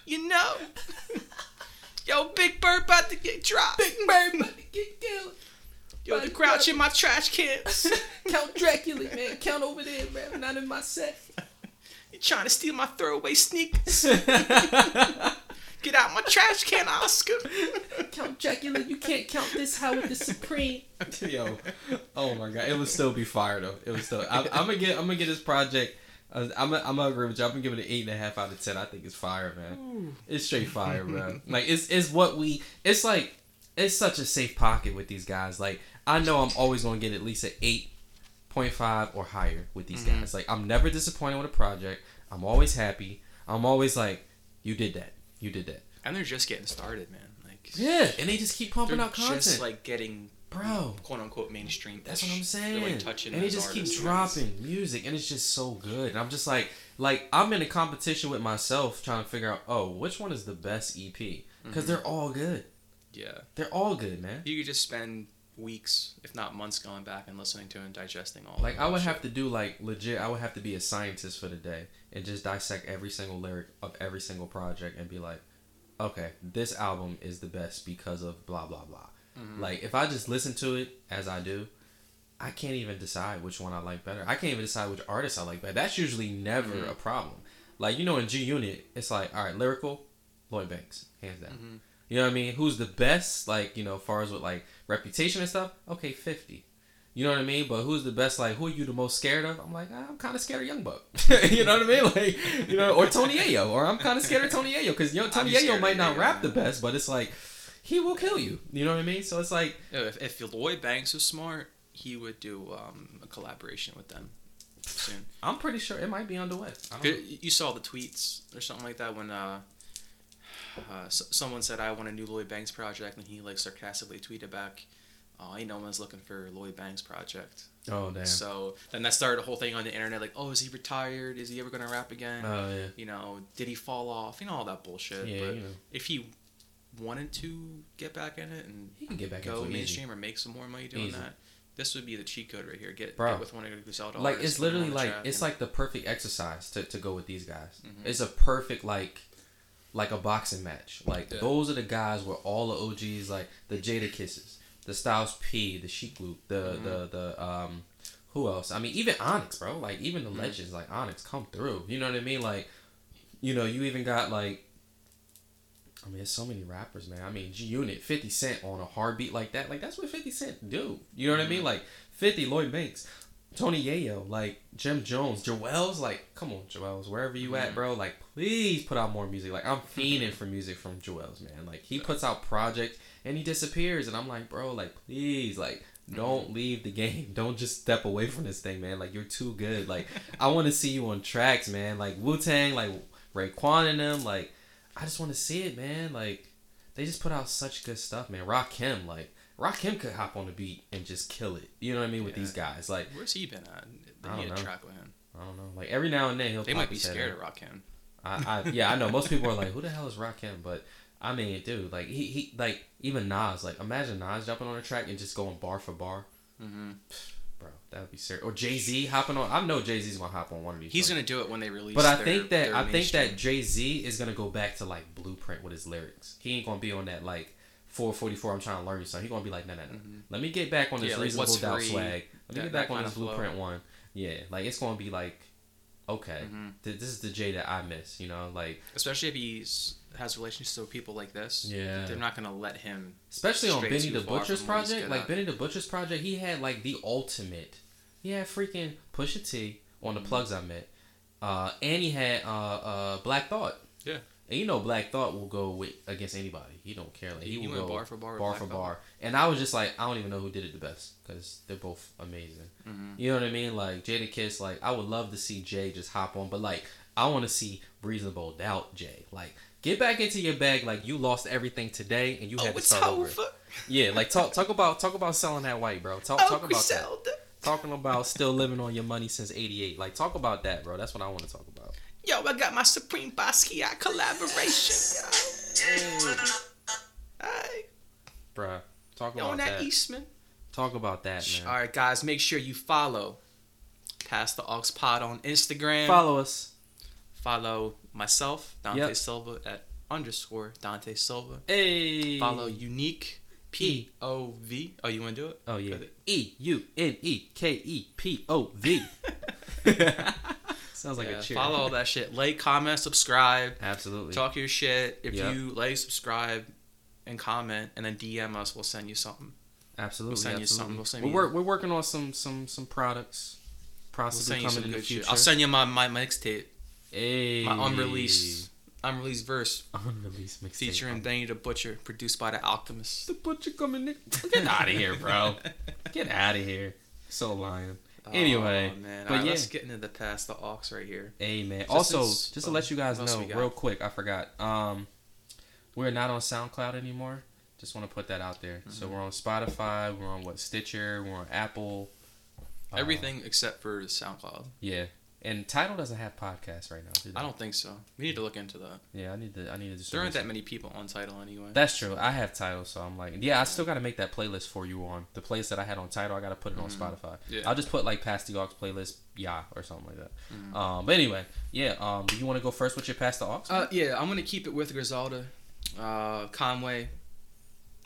you know, yo, Big Bird about to get dropped. Big Bird about to get killed. Yo, the crouch in my trash cans. [LAUGHS] Count Dracula, man. Count over there, man. Not in my set. you trying to steal my throwaway sneakers? [LAUGHS] Get out my trash can, Oscar. Count Dracula, you can't count this Howard the Supreme. [LAUGHS] Yo, oh my god, it would still be fire though. It was still. I'm, I'm gonna get. I'm gonna get this project. I'm. Gonna, I'm gonna agree with you. I'm gonna give it an eight and a half out of ten. I think it's fire, man. It's straight fire, bro. [LAUGHS] Like it's it's what we. It's like it's such a safe pocket with these guys. Like I know I'm always gonna get at least an eight point five or higher with these Mhm. guys. Like I'm never disappointed with a project. I'm always happy. I'm always like, you did that, you did that. And they're just getting started, man. Like Yeah, and they just keep pumping out content. just like getting Bro. quote unquote mainstream. That's what I'm saying. Really touching and they those just keep artists, man. dropping music, and it's just so good. And I'm just like, like I'm in a competition with myself, trying to figure out, oh, which one is the best EP? Because Mhm. they're all good. Yeah, They're all good, man. you could just spend weeks, if not months, going back and listening to and digesting all. Like I would shit. have to do like legit. I would have to be a scientist for the day and just dissect every single lyric of every single project and be like, okay, this album is the best because of blah blah blah. Mhm. Like if I just listen to it as I do, I can't even decide which one I like better. I can't even decide which artist I like better. That's usually never Mhm. a problem. Like you know in G Unit, it's like all right, lyrical, Lloyd Banks, hands down. Mhm. You know what I mean? Who's the best? Like you know, as far as with like reputation and stuff. Okay, fifty. You know what I mean? But who's the best? Like, who are you the most scared of? I'm like, I'm kind of scared of Young Buck. [LAUGHS] you know what I mean? Like, you know, or Tony Yayo, or I'm kind of scared of Tony Yayo because you know Tony Yayo might not rap the best, but it's like he will kill you. You know what I mean? So it's like, If, if Lloyd Banks was smart, he would do um, a collaboration with them soon. I'm pretty sure it might be underway. I don't know. Good- You saw the tweets or something like that when uh, [SIGHS] uh, s- someone said I want a new Lloyd Banks project, and he like sarcastically tweeted back, "Oh, ain't no one's looking for Lloyd Banks project." Oh damn. So then that started a whole thing on the internet, like, "Oh, is he retired? Is he ever gonna rap again? Oh yeah. you know, did he fall off? You know all that bullshit." Yeah, but you know, if he wanted to get back in it and he can get back go into it easy. mainstream or make some more money doing Easy. that, this would be the cheat code right here. Get, Bro. get with one of the Griselda like it's literally like it's like the perfect exercise to, to go with these guys. Mhm. It's a perfect like like a boxing match. Like Yeah. those are the guys where all the OGs like the Jadakisses, the Styles P, the Sheek Louch, the Mhm. the the um who else? I mean even Onyx, bro. Like even the Mhm. legends like Onyx come through. You know what I mean? Like you know, you even got like I mean, there's so many rappers, man. I mean, G Unit, 50 Cent on a hard beat like that. Like, that's what 50 Cent do. You know what I mean? Mhm. Like, 50, Lloyd Banks, Tony Yayo, like, Jim Jones, Juelz, like, come on, Juelz, wherever you at, Mhm. bro. Like, please put out more music. Like, I'm fiending for music from Juelz, man. Like, he puts out projects and he disappears. And I'm like, bro, like, please, like, don't leave the game. [LAUGHS] Don't just step away from this thing, man. Like, you're too good. Like, I want to see you on tracks, man. Like, Wu Tang, like, Raekwon and them, like, I just want to see it, man. Like, they just put out such good stuff, man. Rakim, like, Rakim could hop on the beat and just kill it. You know what I mean with these guys. Like, Where's he been at? They I need don't a know. track with him. I don't know. Like every now and then he'll. They might be scared of Rakim. I, I, yeah, I know. Most people are like, "Who the hell is Rakim?" But I mean, dude, like he, he, like even Nas, like imagine Nas jumping on a track and just going bar for bar, hmm bro. That would be serious. Or Jay Z hopping on. I know Jay Z's gonna hop on one of these. He's gonna do it when they release. But I their- think that I think that Jay Z is gonna go back to like blueprint with his lyrics. He ain't gonna be on that like 444. I'm trying to learn you something. He gonna be like, no, no, no. Let me get back on this Yeah, reasonable doubt free, swag. Let me that- get back on this flow. blueprint one. Yeah, like it's gonna be like, okay, Mhm. th- this is the Jay that I miss. You know, like especially if he's has relationships with people like this. Yeah. they're not gonna let him. especially on Straight Benny the Butcher's from what he's project. Like at. Benny the Butcher's project, he had like the ultimate. He had freaking Pusha T on the Mhm. plugs I met, uh, and he had uh, uh, Black Thought. Yeah. And you know Black Thought will go with against anybody. He don't care. Like he, He will went go bar for bar with bar Black for Thought. bar. And I was just like, I don't even know who did it the best because they're both amazing. hmm You know what I mean? Like Jadakiss, like I would love to see Jay just hop on, but like I want to see Reasonable Doubt Jay. Like get back into your bag. Like you lost everything today and you oh, had Oh, to start over. over. Yeah, like talk talk about talk about selling that white, bro. Talk Oh, talk about that. Talking about still living on your money since '88. Like talk about that, bro. That's what I want to talk about. Yo, I got my Supreme Basquiat collaboration. [LAUGHS] Yo. Hey, Bruh, talk yo, about on that that. Eastman. Talk about that, man. All right, guys, make sure you follow Pass the Aux Pod on Instagram. Follow us. Follow myself, Dante Yep. Silva at underscore Dante Silva. Hey. Follow Unique P O V. Oh, you want to do it? Oh yeah. E U N E K E P O V. [LAUGHS] Sounds like Yeah, a cheer. follow all that shit. Like, comment, subscribe. Absolutely. Talk your shit. If Yep. you like, subscribe, and comment, and then DM us, we'll send you something. Absolutely. We'll send you something. We'll send we're, you- work, we're working on some some some products. We'll Possibly send you coming in the future. shit. I'll send you my my mixtape, Hey. my unreleased unreleased verse unreleased mixtape. featuring Benny the Butcher, produced by the Alchemist. the butcher coming in. [LAUGHS] Get out of here, bro. Get out of here. So lying. Anyway, oh, man. but Alright, yeah. let's get into the pass the aux right here. Hey man. Just also, since- just to let you guys know real quick, I forgot. Um, we're not on SoundCloud anymore. Just want to put that out there. Mm-hmm. So we're on Spotify. We're on what Stitcher. We're on Apple. uh, Everything except for SoundCloud. Yeah, and Tidal doesn't have podcasts right now. Do? I don't think so. We need to look into that. Yeah, I need to. I need to. There aren't that many people on Tidal anyway. That's true. I have Tidal, so I'm like, yeah, I still got to make that playlist for you on the playlist that I had on Tidal. I got to put it on Spotify. Mm-hmm. Yeah. I'll just put like Pass the Aux playlist, yeah, or something like that. Mm-hmm. Um, but anyway, yeah. Um, do you want to go first with your Pass the Aux? Uh, yeah, I'm gonna keep it with Griselda, uh, Conway,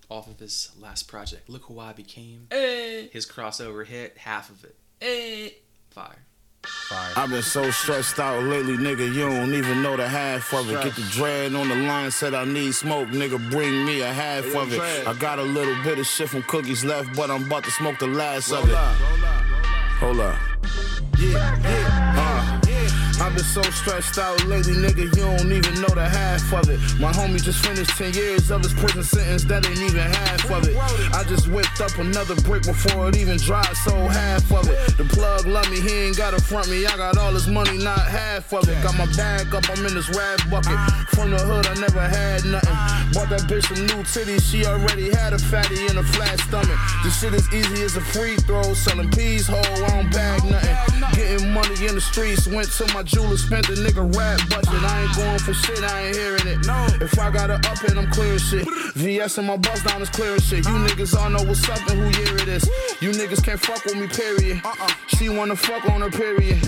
off of his last project. Look who I became. hey, His crossover hit, half of it, hey. fire. Fire. I've been so stressed out lately, nigga. You don't even know the half of it. Get the dread on the line, said I need smoke, nigga. Bring me a half of it. I got a little bit of shit from cookies left, but I'm about to smoke the last of it. Roll up. Roll up. Hold up. Yeah, yeah. I've been so stressed out lately, nigga. You don't even know the half of it. My homie just finished 10 years of his prison sentence, that ain't even half of it. I just whipped up another brick before it even dried, so half of it. The plug love me, he ain't gotta front me. I got all his money, not half of it. Got my bag up, I'm in this rag bucket. From the hood, I never had nothing. Bought that bitch some new titties, she already had a fatty and a flat stomach. This shit is easy as a free throw, selling peas whole, I don't bag nothing. Getting money in the streets, went to my jeweler, spent the nigga rap budget. I ain't going for shit, I ain't hearing it. No, if I got to up it, I'm clearing shit. VS and my bus down is clearing shit. You niggas all know what's up and who year it is. You niggas can't fuck with me, period. Uh-uh. She wanna fuck on her, period.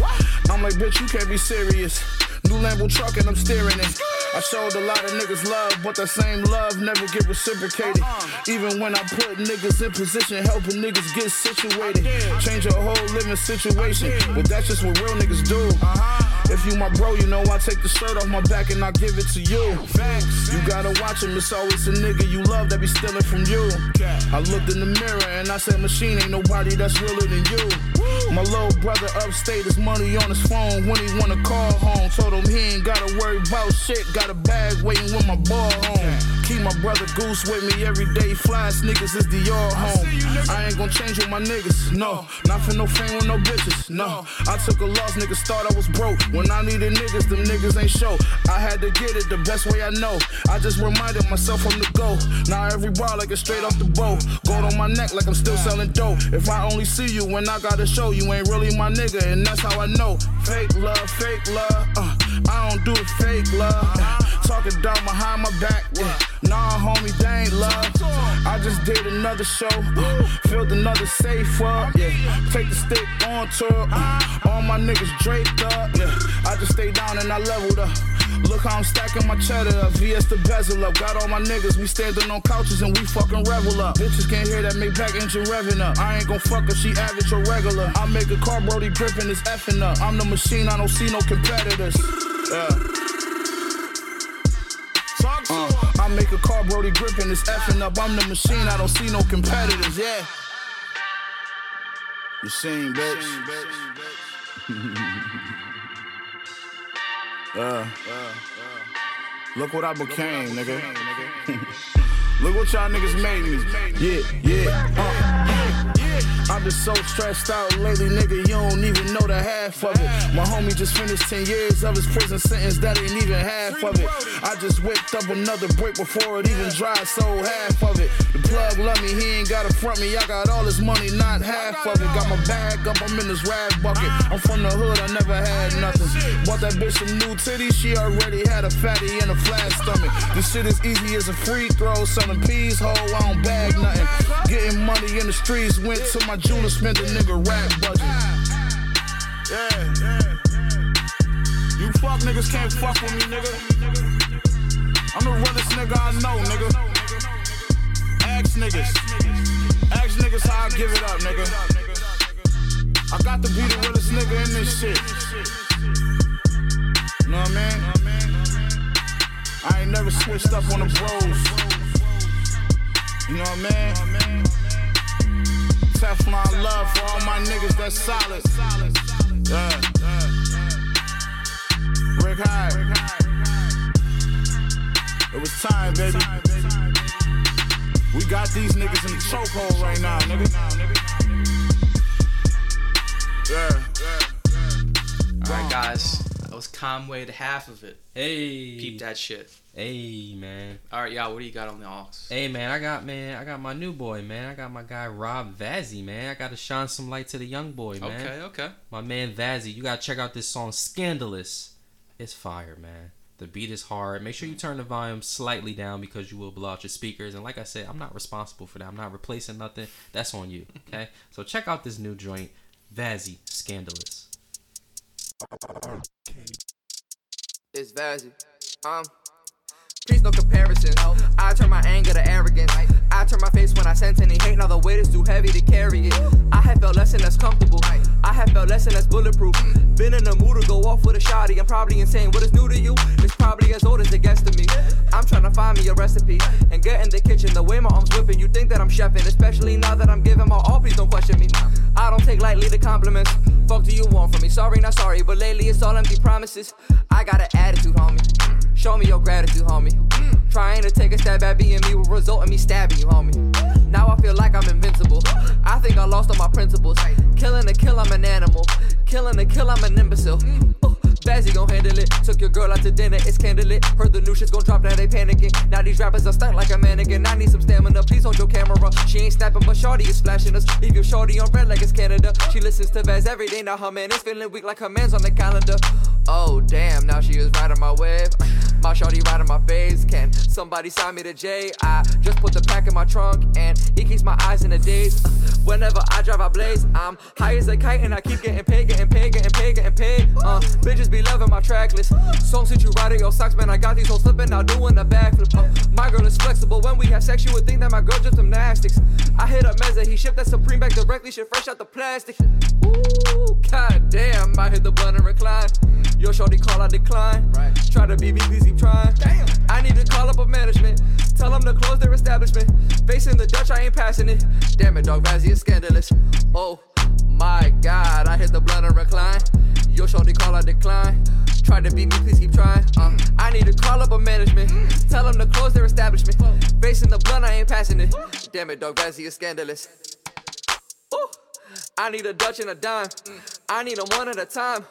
I'm like, bitch, you can't be serious. New Lambo truck and I'm steering it. I showed a lot of niggas love, but that same love never get reciprocated. Even when I put niggas in position, helping niggas get situated. Change your whole living situation, but that's just what real niggas do. If you my bro, you know I take the shirt off my back and I give it to you. Thanks. You gotta watch him, it's always a nigga you love that be stealing from you. I looked in the mirror and I said, Machine ain't nobody that's realer than you. My little brother upstate is money on his phone when he wanna call home. Told him he ain't gotta worry about shit. Got a bag waiting with my ball home. Keep my brother Goose with me every day. Flies niggas is Dior home. I ain't gonna change with my niggas, no. Not for no fame with no bitches, no. I took a loss, niggas thought I was broke. When I needed niggas, them niggas ain't show. I had to get it the best way I know. I just reminded myself from the go. Now every ball like it's straight off the boat. Gold on my neck like I'm still selling dope. If I only see you when I gotta show you ain't really my nigga, and that's how I know. Fake love, fake love. Uh, I don't do fake love. Talking down behind my back. Yeah. Nah, homie, they ain't love. I just did another show. Uh, filled another safe up. Yeah. Take the stick on tour. Uh, all my niggas draped up. Yeah. I just stay down and I leveled up. Look how I'm stacking my cheddar up. VS the bezel up. Got all my niggas. We standing on couches and we fucking revel up. Bitches can't hear that make back engine revving up. I ain't gon' fuck her. She average or regular. I make a car Brody gripping is effing up. I'm the machine. I don't see no competitors. Yeah. Make a car Brody gripping is effing up. I'm the machine. I don't see no competitors. Yeah. You seen, bitch. [LAUGHS] Uh, look what I became, nigga. [LAUGHS] look what y'all niggas made me. Yeah, yeah. Uh, I've been so stressed out lately, nigga. You don't even know the half of it. My homie just finished 10 years of his prison sentence, that ain't even half of it. I just whipped up another brick before it even dried, so half of it. The plug love me, he ain't gotta front me. I got all his money, not half of it. Got my bag up, I'm in this rag bucket. I'm from the hood, I never had nothing. Bought that bitch some new titties, she already had a fatty and a flat stomach. This shit is easy as a free throw, selling peas whole, I don't bag nothing. Getting money in the streets, went to my jeweler, spent the nigga rap budget. Yeah, yeah. You fuck niggas can't fuck with me, nigga. I'm the realest nigga I know, nigga. Ask niggas. Ask niggas how I give it up, nigga. I got to be the realest nigga in this shit. You know what I mean? I ain't never switched up on the bros. You know what I mean? Teflon love for all my niggas that's solid. Yeah. Rick Hyde. It was time, baby. We got these niggas in the chokehold right now, nigga. Yeah. All right, guys. Was Conway, the half of it. Hey. Keep that shit. Hey, man. All right, y'all. What do you got on the aux? Hey, man. I got man. I got my new boy, man. I got my guy Rob Vazzy, man. I got to shine some light to the young boy, man. Okay, okay. My man Vazzy. You gotta check out this song, "Scandalous." It's fire, man. The beat is hard. Make sure you turn the volume slightly down because you will blow out your speakers. And like I said, I'm not responsible for that. I'm not replacing nothing. That's on you. Okay. [LAUGHS] so check out this new joint, Vazzy, "Scandalous." It's Vazzy. Um. Please no comparison. I turn my anger to arrogance. I turn my face when I sense any hate. Now the weight is too heavy to carry it. I have felt less and less comfortable. I have felt less and less bulletproof. Been in the mood to go off with a shotty. I'm probably insane. What is new to you? It's probably as old as it gets to me. I'm trying to find me a recipe and get in the kitchen. The way my arms whipping, you think that I'm chefing. Especially now that I'm giving my all. Please don't question me. I don't take lightly the compliments. Fuck do you want from me? Sorry, not sorry, but lately it's all empty promises. I got an attitude, homie. Show me your gratitude, homie. Trying to take a stab at being me will result in me stabbing you, homie. Now I feel like I'm invincible. I think I lost all my principles. Killing a kill, I'm an animal. Killing a kill, I'm an imbecile. Vazzy gon' handle it. Took your girl out to dinner, it's candlelit. Heard the new shit's gon' drop, now they panicking. Now these rappers are stuck like a mannequin. I need some stamina, please hold your camera. She ain't snapping, but Shorty is flashing us. Leave your Shorty on red like it's Canada. She listens to Baz every day, now her man is feeling weak like her man's on the calendar. Oh damn, now she is riding my wave. My Shorty riding my face. Can somebody sign me to J? I just put the pack in my trunk and he keeps my eyes in a daze. Whenever I drive, I blaze. I'm high as a kite and I keep getting paid, getting paid, getting paid, getting paid. Uh, bitches be loving my track list. Songs that you riding your socks, man. I got these hoes slipping out doing a backflip. Uh, my girl is flexible. When we have sex, you would think that my girl just gymnastics. I hit up Meza, he shipped that Supreme back directly, shit fresh out the plastic. Ooh, god damn, I hit the button and recline. Yo, shorty call, I decline. Right. Try to beat me, please keep trying. Damn. I need to call up a management. Tell them to close their establishment. Facing the Dutch, I ain't passing it. Damn it, dog, Vazzy is scandalous. Oh my god, I hit the blunt and recline. Yo, shorty call, I decline. Try to beat me, please keep trying. Uh, I need to call up a management. Tell them to close their establishment. Facing the blunt, I ain't passing it. Damn it, dog, Vazzy is scandalous. Ooh. I need a Dutch and a dime. I need them one at a time.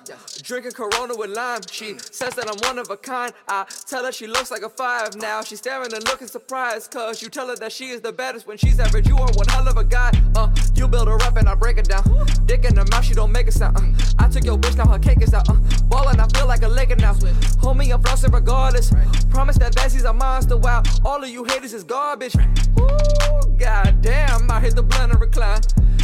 Drinking Corona with lime. She says that I'm one of a kind. I tell her she looks like a five now. She's staring and looking surprised. Cause you tell her that she is the baddest when she's average. You are one hell of a guy. Uh, you build her up and I break it down. Dick in her mouth, she don't make a sound. Uh, I took your bitch, now her cake is out. Uh, ballin', I feel like a Laker now. Homie, I'm flossing regardless. Promise that Bessie's a monster. Wow, all of you haters is garbage. Ooh, goddamn, I hit the blunt and recline.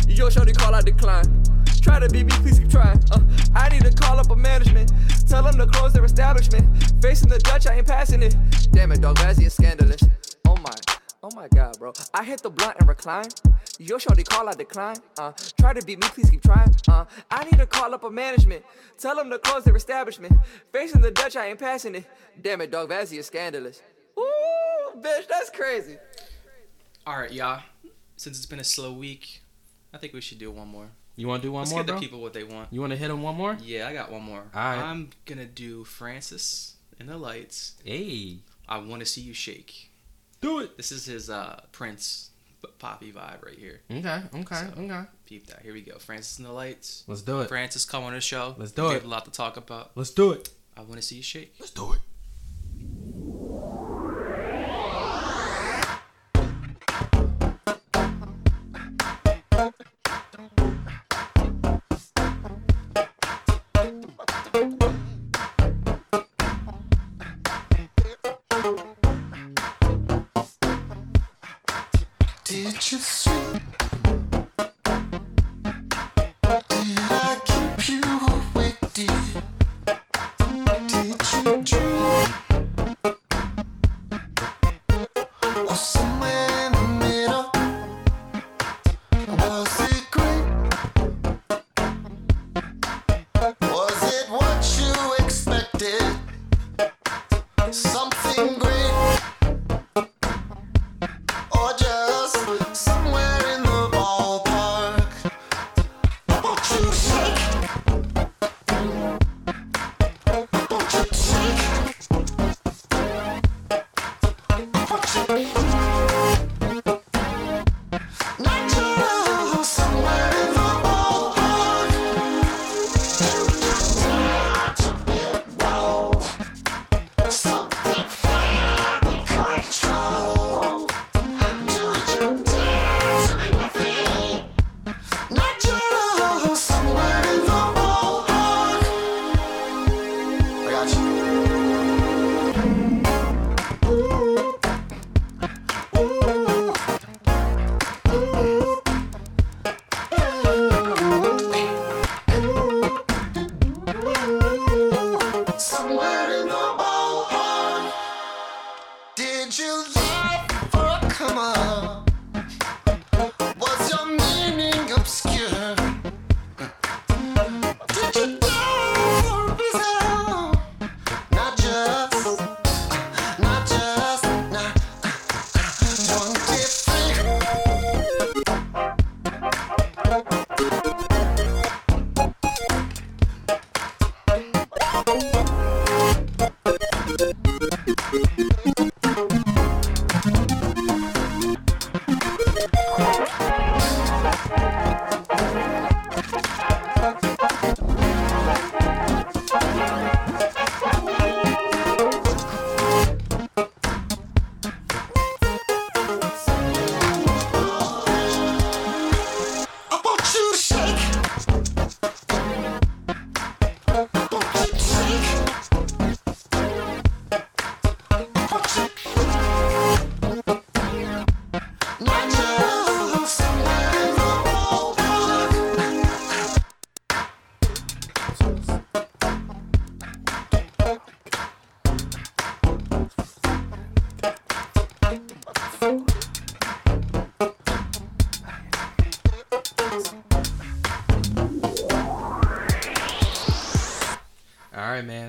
Yo, shorty call, I decline. Try to beat me, please keep trying. Uh, I need to call up a management. Tell them to close their establishment. Facing the Dutch, I ain't passing it. Damn it, dog, Vazzy is scandalous. Oh my, oh my god, bro. I hit the blunt and recline. Yo, shorty call, I decline. Uh, try to beat me, please keep trying. Uh, I need to call up a management. Tell them to close their establishment. Facing the Dutch, I ain't passing it. Damn it, dog, Vazzy is scandalous. Ooh, bitch, that's crazy. All right, y'all. Since it's been a slow week, I think we should do one more. You want to do one more? Let's more, give the people what they want. You want to hit him one more? Yeah, I got one more. All right. I'm gonna do Francis and the Lights. Hey, I want to see you shake. do it. This is his uh, Prince poppy vibe right here. Okay, okay, So- okay. Peep that. Here we go. Francis and the Lights. Let's do it. Francis, come on the show. Let's do We it. have a lot to talk about. Let's do it. I want to see you shake. Let's do it.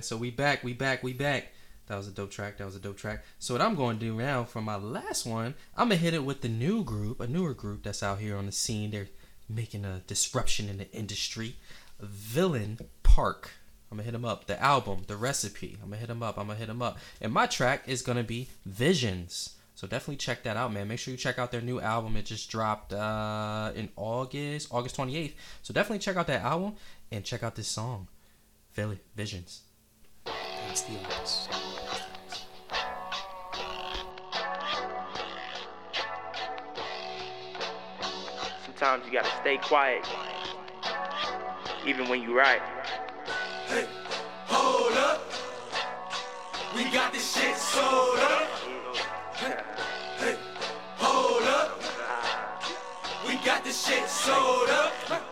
So we back, we back, we back. That was a dope track. That was a dope track. So what I'm going to do now for my last one, I'm gonna hit it with the new group, a newer group that's out here on the scene. They're making a disruption in the industry. Villain Park. I'm gonna hit them up. The album, the recipe. I'm gonna hit them up. I'm gonna hit them up. And my track is gonna be Visions. So definitely check that out, man. Make sure you check out their new album. It just dropped uh, in August, August 28th. So definitely check out that album and check out this song, Philly Visions. That's the artist. Sometimes you gotta stay quiet, even when you right. Hey, hold up. We got this shit sold up. Hey, hold up. We got this shit sold up.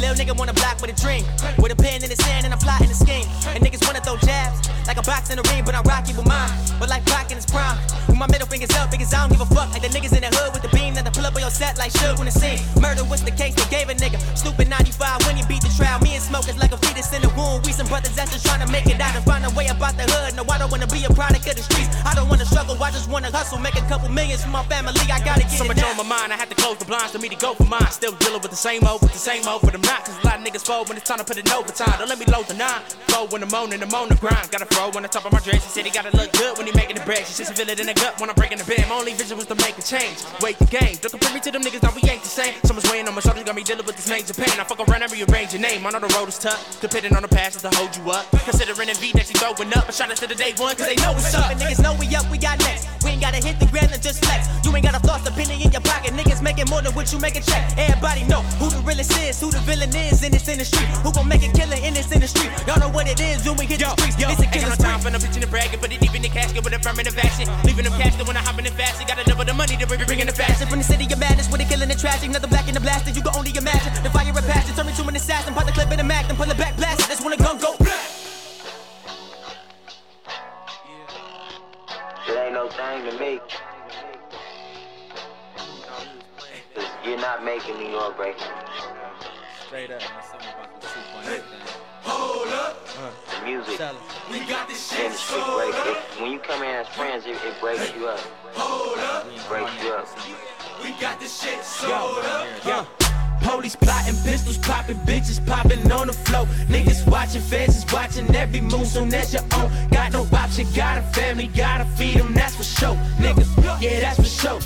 Little nigga wanna block with a dream. With a pen in his hand and I'm plotting a scheme. And niggas wanna throw jabs like a box in the ring, but I'm rocky with mine. But like Brock in his prime. With my middle fingers up because I don't give a fuck. Like the niggas in the hood with the beam that the pull up on your set like Suge when the scene. Murder was the case they gave a nigga. Stupid 95 when he beat the trial. Me and Smoke is like a fetus in the womb. We some brothers that's just trying to make it out and find a way about the hood. No, I don't wanna be a product of the streets. I don't wanna struggle, I just wanna hustle. Make a couple millions for my family. I gotta get So it much on my mind, I had to close the blinds for me to go for mine. Still dealing with the same old, with the same old, for I'm not. Cause a lot of niggas fold when it's time to put in overtime. Don't let me load the nine. Flow when I'm on and I'm on the grind. Gotta throw on the top of my dress. She said he gotta look good when he making the bread. She says feel it in the gut when I'm breaking the bed. My only vision was to make a change. Wait the game. Don't compare me to them niggas, now we ain't the same. Someone's weighing on my shoulders, got me dealing with this major pain. I fuck around and rearrange your name. I know the road is tough. Depending on the past to hold you up. Considering beat that she throwing up. I shot out to the day one, cause they know what's up. And niggas know we up, we got next. We ain't gotta hit the ground and just flex. You ain't got a a penny in your pocket. Niggas making more than what you make a check. Everybody know who the realest is, who the villain is in this industry. Who gon' make a killer in this industry? Y'all know what it is when we hit Yo, the streets. yo, it's a ain't killer got no time for no bitchin' and bragging, but it deep in the casket with affirmative action. Leaving them casted when I hop in the fast. Gotta double the money to bring bringing the fashion. From the city of madness, with the killing and tragic, another black in the blast, you can only imagine. The fire of passion, turn me to an assassin, pop the clip in the mag, then pull it back, blast it. That's when the gun go. It ain't no thing to me. Cause you're not making New York break. Straight up. Hold up. The music We got this shit industry sold break up. it. When you come in as friends, it, it breaks you up. Hold up. It breaks you up. We got this shit sold up. Yo. Police plotting, pistols popping, bitches popping on the floor. Niggas watching, feds is watching every move soon as your own. Got no option, got a family, gotta feed them, that's for sure. Niggas, yeah, that's for sure.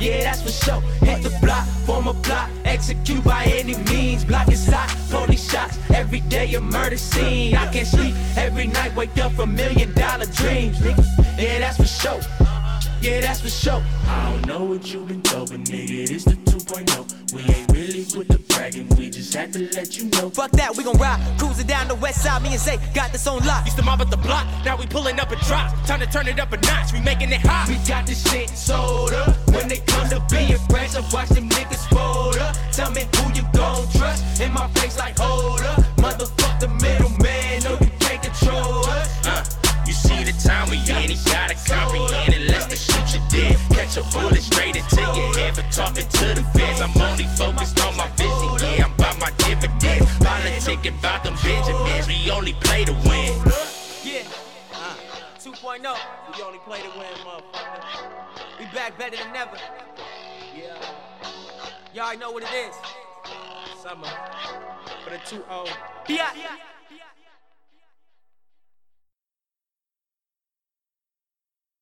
Yeah, that's for sure. Hit the block, form a plot, execute by any means. Block is hot, police shots. Every day a murder scene. I can't sleep every night, wake up from million dollar dreams. Nigga, yeah, that's for sure. Yeah, that's for sure. I don't know what you been told, but nigga, it's the 2.0. We ain't really with the bragging, we just had to let you know. Fuck that, we gon' ride. Cruising down the west side, me and Zay got this on lock. Used to mob at the block, now we pulling up a drop. Time to turn it up a notch, we making it hot. We got this shit sold up. When they come to be impressed, I watch them niggas fold up. Tell me who you gon' trust. In my face, like hold up. Motherfuck the middleman, no, you can't control us. Uh, you see the time we in, he gotta comprehend. To talking to the feds. I'm only focused on my vision, yeah, I'm about my dividends. Politicking about them Benjamins, we only play to win. Yeah. Uh, 2.0. We only play to win, motherfucker. We back better than ever. Yeah. Y'all know what it is. Summer. For the 2 0. Yeah.